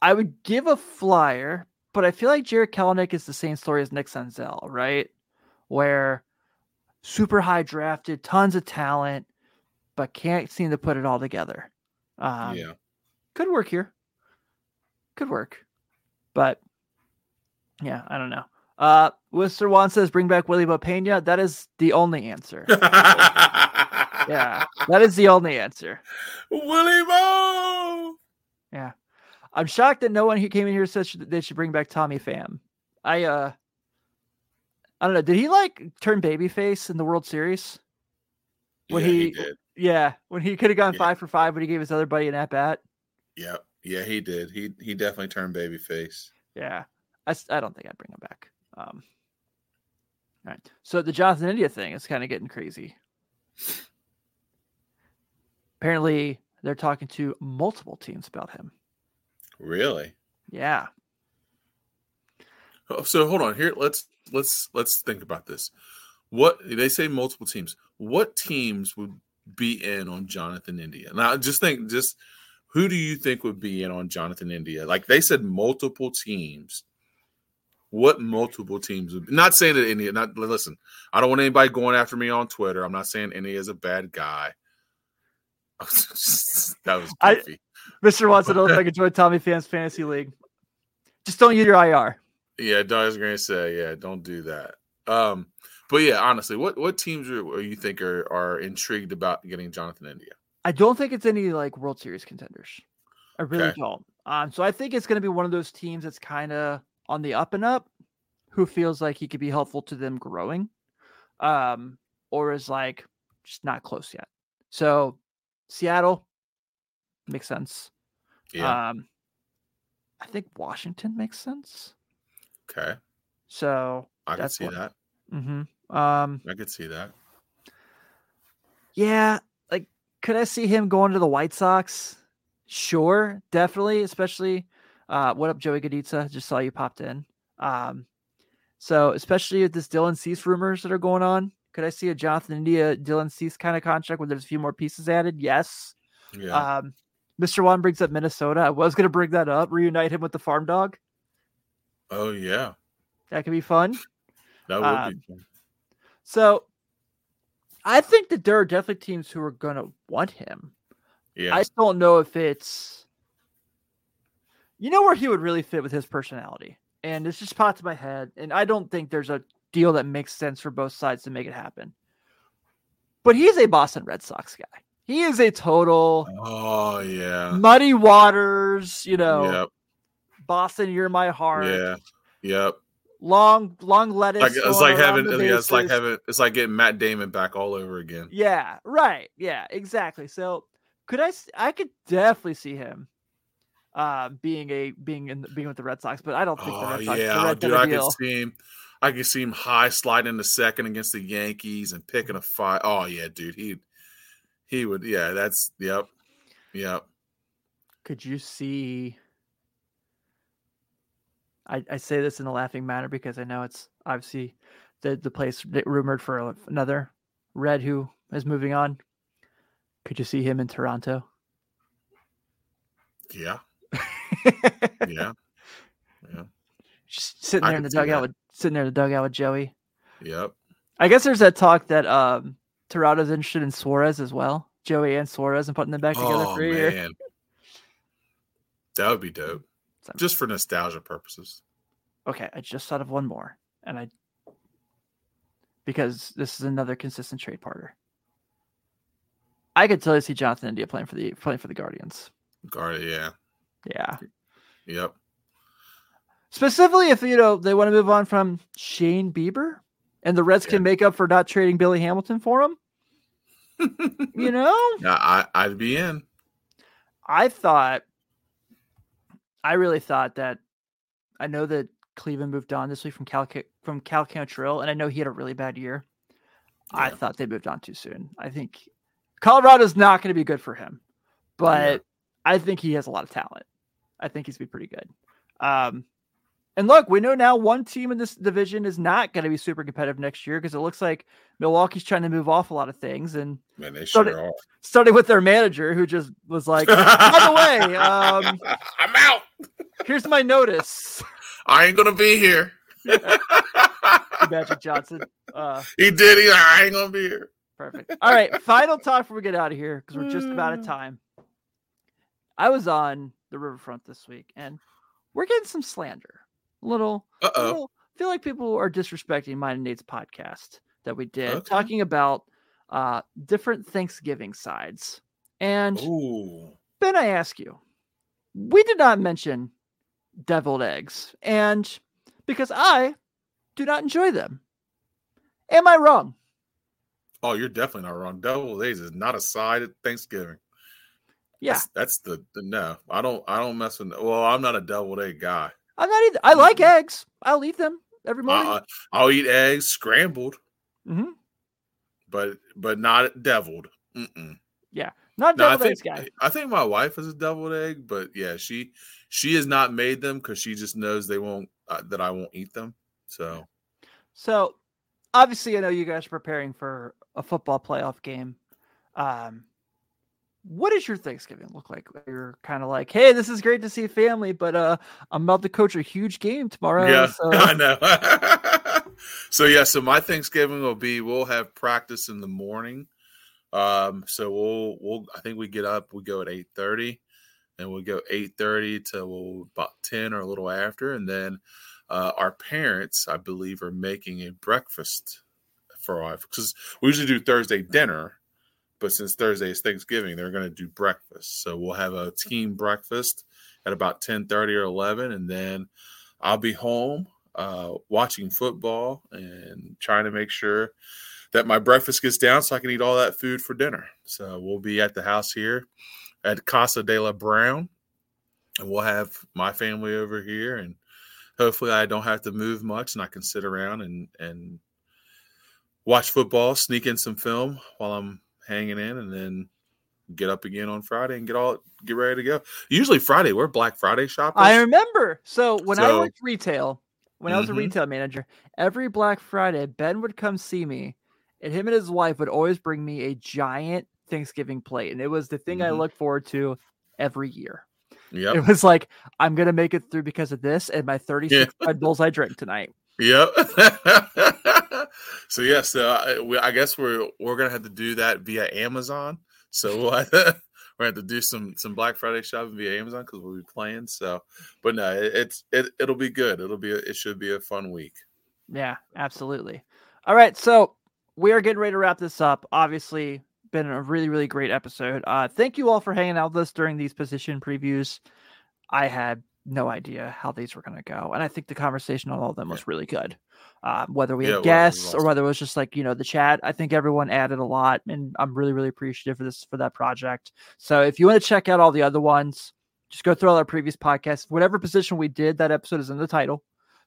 I would give a flyer, but I feel like Jarred Kelenic is the same story as Nick Senzel, right? Where super high drafted, tons of talent, but can't seem to put it all together. Um, yeah. could work here. Could work. But yeah, I don't know. Uh Mr. Juan says bring back Willie Bopena. That is the only answer. yeah. That is the only answer. Willie Bo. Yeah, I'm shocked that no one who came in here said they should bring back Tommy Pham. I uh I don't know. Did he like turn babyface in the World Series? When yeah, he, he-. Yeah, when he could have gone Yeah. five for five, but he gave his other buddy an at bat. Yeah. Yeah, he did. He he definitely turned babyface. Yeah, I, I don't think I'd bring him back. Um, all right. So the Jonathan India thing is kind of getting crazy. Apparently, they're talking to multiple teams about him. Really? Yeah. Oh, So hold on here. Let's let's let's think about this. What they say multiple teams. What teams would be in on Jonathan India? Now just think just who do you think would be in on Jonathan India? Like they said multiple teams. What multiple teams would not saying that India not listen, I don't want anybody going after me on Twitter. I'm not saying India is a bad guy. that was I- Mr. Watson, looks like enjoy Tommy Fans Fantasy League. Just don't use your IR. Yeah, I was gonna say, yeah, don't do that. Um, but yeah, honestly, what what teams are, are you think are are intrigued about getting Jonathan India? I don't think it's any like World Series contenders. I really Okay. don't. Um, so I think it's going to be one of those teams that's kind of on the up and up, who feels like he could be helpful to them growing, um, or is like just not close yet. So Seattle makes sense. Yeah, Um, I think Washington makes sense. Okay, So I can see one. that. hmm um, I could see that. Yeah, like could I see him going to the White Sox? Sure, definitely, especially uh what up Joey Gaditza? Just saw you popped in. Um so especially with this Dylan Cease rumors that are going on, could I see a Jonathan India Dylan Cease kind of contract where there's a few more pieces added? Yes. Yeah, Um Mr. Juan brings up Minnesota. I was gonna bring that up, reunite him with the farm dog. Oh yeah, That could be fun. that would um, be. Fun. So I think that there are definitely teams who are gonna want him. Yeah, I just don't know if it's you know where he would really fit with his personality. And it's just popped to my head. And I don't think there's a deal that makes sense for both sides to make it happen. But he's a Boston Red Sox guy. He is a total oh yeah, muddy waters, you know, yep, Boston, you're my heart. yeah, yep. Long, long lettuce. Like it's like having, yeah, it's like having, it's like getting Matt Damon back all over again. Yeah, right. Yeah, exactly. So could I? I could definitely see him uh, being a being in being with the Red Sox, but I don't think the Oh Red Sox. yeah, the dude, I deal. could see him. I could see him high sliding into second against the Yankees and picking a fight. Oh yeah, dude, he he would. Yeah, that's yep, yep. Could you see? I, I say this in a laughing manner because I know it's obviously the the place rumored for another Red who is moving on. Could you see him in Toronto? Yeah, yeah, Yeah. Just sitting there in the dugout with sitting there in the dugout with Joey. yep. I guess there's that talk that um Toronto's interested in Suarez as well, Joey and Suarez, and putting them back together Oh for a year. that would be dope. Just for nostalgia purposes. Okay, I just thought of one more, and I because this is another consistent trade partner. I could totally see Jonathan India playing for the playing for the Guardians. Guard, yeah, Yeah, yep. specifically if you know they want to move on from Shane Bieber, and the Reds Yeah. can make up for not trading Billy Hamilton for him. You know, Yeah, I, I'd be in. I thought, I really thought that, I know that Cleveland moved on this week from Cal from Cal Quantrill, and I know he had a really bad year. I thought they moved on too soon. I think Colorado's not going to be good for him, but I think he has a lot of talent. I think he's be pretty good. Um, and look, we know now one team in this division is not going to be super competitive next year because it looks like Milwaukee's trying to move off a lot of things and Man, they So sure did- are. starting with their manager who just was like, by the way, um, I'm out. Here's my notice. I ain't gonna be here. Magic Johnson. Uh, he did. He, I ain't gonna be here. perfect. All right, final talk before we get out of here because we're just about out of time. I was on the riverfront this week, and we're getting some slander. A little, Uh oh. little- feel like people are disrespecting mine and Nate's podcast that we did, Okay. talking about uh, different Thanksgiving sides. And Ooh. Ben, I ask you, we did not mention deviled eggs, and because I do not enjoy them. Am I wrong? Oh, you're definitely not wrong. Deviled eggs is not a side at Thanksgiving. Yeah, That's, that's the, the no. I don't. I don't mess with. Well, I'm not a deviled egg guy. I'm not either. I like eggs. I'll eat them every morning. Uh, I'll eat eggs scrambled, hmm but but not deviled. Mm-mm. Not No, deviled eggs guy. I think my wife is a deviled egg, but yeah, she she has not made them because she just knows they won't uh, that I won't eat them. So, so obviously, I know you guys are preparing for a football playoff game. Um, what does your Thanksgiving look like? You're kind of like, hey, this is great to see family, but uh, I'm about to coach a huge game tomorrow. Yeah, so. I know. so yeah, so my Thanksgiving will be we'll have practice in the morning. Um, so we'll we'll I think we get up, we go at eight thirty, and we'll go eight thirty till about ten or a little after, and then uh, our parents, I believe, are making a breakfast for our because we usually do Thursday dinner but since Thursday is Thanksgiving, they're going to do breakfast. So we'll have a team breakfast at about 10 30 or 11. And then I'll be home uh, watching football and trying to make sure that my breakfast gets down so I can eat all that food for dinner. So we'll be at the house here at Casa de la Brown. And we'll have my family over here. And hopefully I don't have to move much and I can sit around and, and watch football, sneak in some film while I'm hanging in, and then get up again on Friday and get all get ready to go. Usually Friday, we're Black Friday shoppers. I remember. So when so, I worked retail, when mm-hmm. I was a mm-hmm. retail manager, every Black Friday, Ben would come see me, and him and his wife would always bring me a giant Thanksgiving plate, and it was the thing mm-hmm. I looked forward to every year. Yep. It was like I'm gonna make it through because of this and my 36 yeah. Red Bulls I drink tonight. Yep. so yes, so I, we, I, guess we're we're gonna have to do that via Amazon. So we'll have to, we're gonna have to do some some Black Friday shopping via Amazon because we'll be playing. So, but no, it, it's it it'll be good. It'll be a, it should be a fun week. Yeah, absolutely. All right, so we are getting ready to wrap this up. Obviously, been a really really great episode. Uh, thank you all for hanging out with us during these position previews. I had no idea how these were going to go. And I think the conversation on all of them was really good. Uh, whether we yeah, had guests or whether it was just like, you know, the chat, I think everyone added a lot and I'm really, really appreciative for this, for that project. So if you want to check out all the other ones, just go through all our previous podcasts, whatever position we did, that episode is in the title.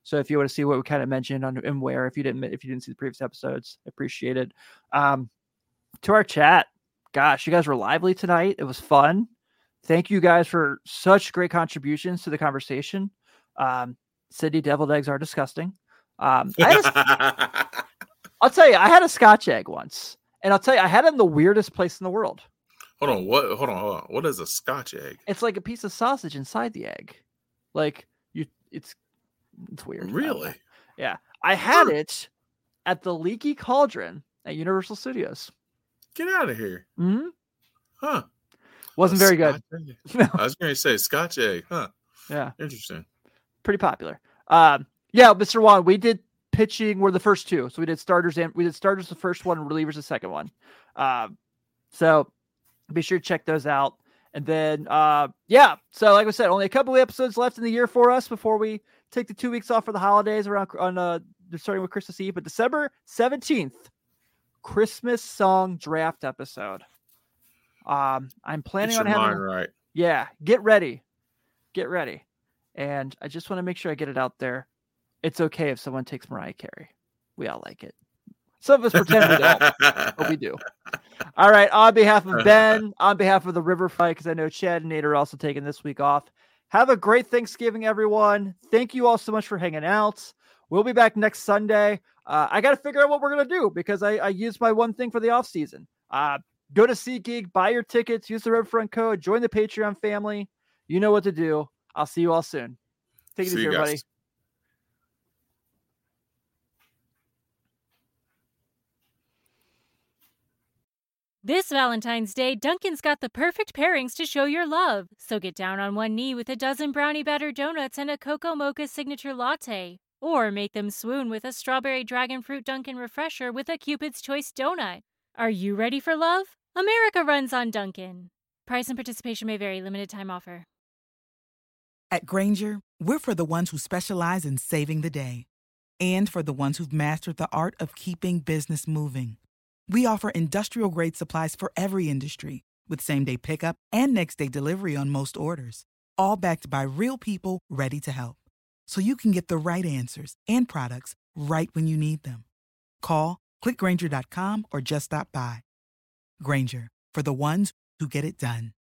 So if you want to see what we kind of mentioned on and where, if you didn't, if you didn't see the previous episodes, I appreciate it. Um, to our chat, gosh, you guys were lively tonight. It was fun thank you guys for such great contributions to the conversation. Um, City deviled eggs are disgusting. Um, I will tell you, I had a Scotch egg once, and I'll tell you, I had it in the weirdest place in the world. Hold on, what? Hold on, hold on. What is a Scotch egg? It's like a piece of sausage inside the egg. Like you, it's it's weird. Really? Yeah, I had it at the Leaky Cauldron at Universal Studios. Get out of here. hmm Huh. Wasn't very good. I was going to say Scotch egg, huh? Yeah. Interesting. Pretty popular. Um, yeah, Mr. Juan, we did pitching. We're the first two, so we did starters and we did starters the first one, relievers the second one. Um, so be sure to check those out. And then, uh, yeah. So like I said, only a couple of episodes left in the year for us before we take the two weeks off for the holidays around on uh starting with Christmas Eve. But December seventeenth, Christmas song draft episode. Um, I'm planning on having. right. Yeah, get ready, get ready, and I just want to make sure I get it out there. It's okay if someone takes Mariah Carey. We all like it. Some of us pretend we don't, but we do. All right. On behalf of Ben, on behalf of the River Fight, because I know Chad and Nate are also taking this week off. Have a great Thanksgiving, everyone. Thank you all so much for hanging out. We'll be back next Sunday. Uh, I got to figure out what we're going to do because I, I used my one thing for the off season. Uh, Go to SeatGeek, buy your tickets, use the Riverfront code, join the Patreon family. You know what to do. I'll see you all soon. Take it easy, everybody. Guys. This Valentine's Day, Dunkin's got the perfect pairings to show your love. So get down on one knee with a dozen brownie batter donuts and a cocoa mocha signature latte. Or make them swoon with a strawberry dragon fruit Dunkin' refresher with a Cupid's Choice donut. Are you ready for love? America runs on Dunkin'. Price and participation may vary. Limited time offer. At Grainger, we're for the ones who specialize in saving the day and for the ones who've mastered the art of keeping business moving. We offer industrial grade supplies for every industry with same day pickup and next day delivery on most orders, all backed by real people ready to help. So you can get the right answers and products right when you need them. Call, clickgrainger.com, or just stop by. Grainger, for the ones who get it done.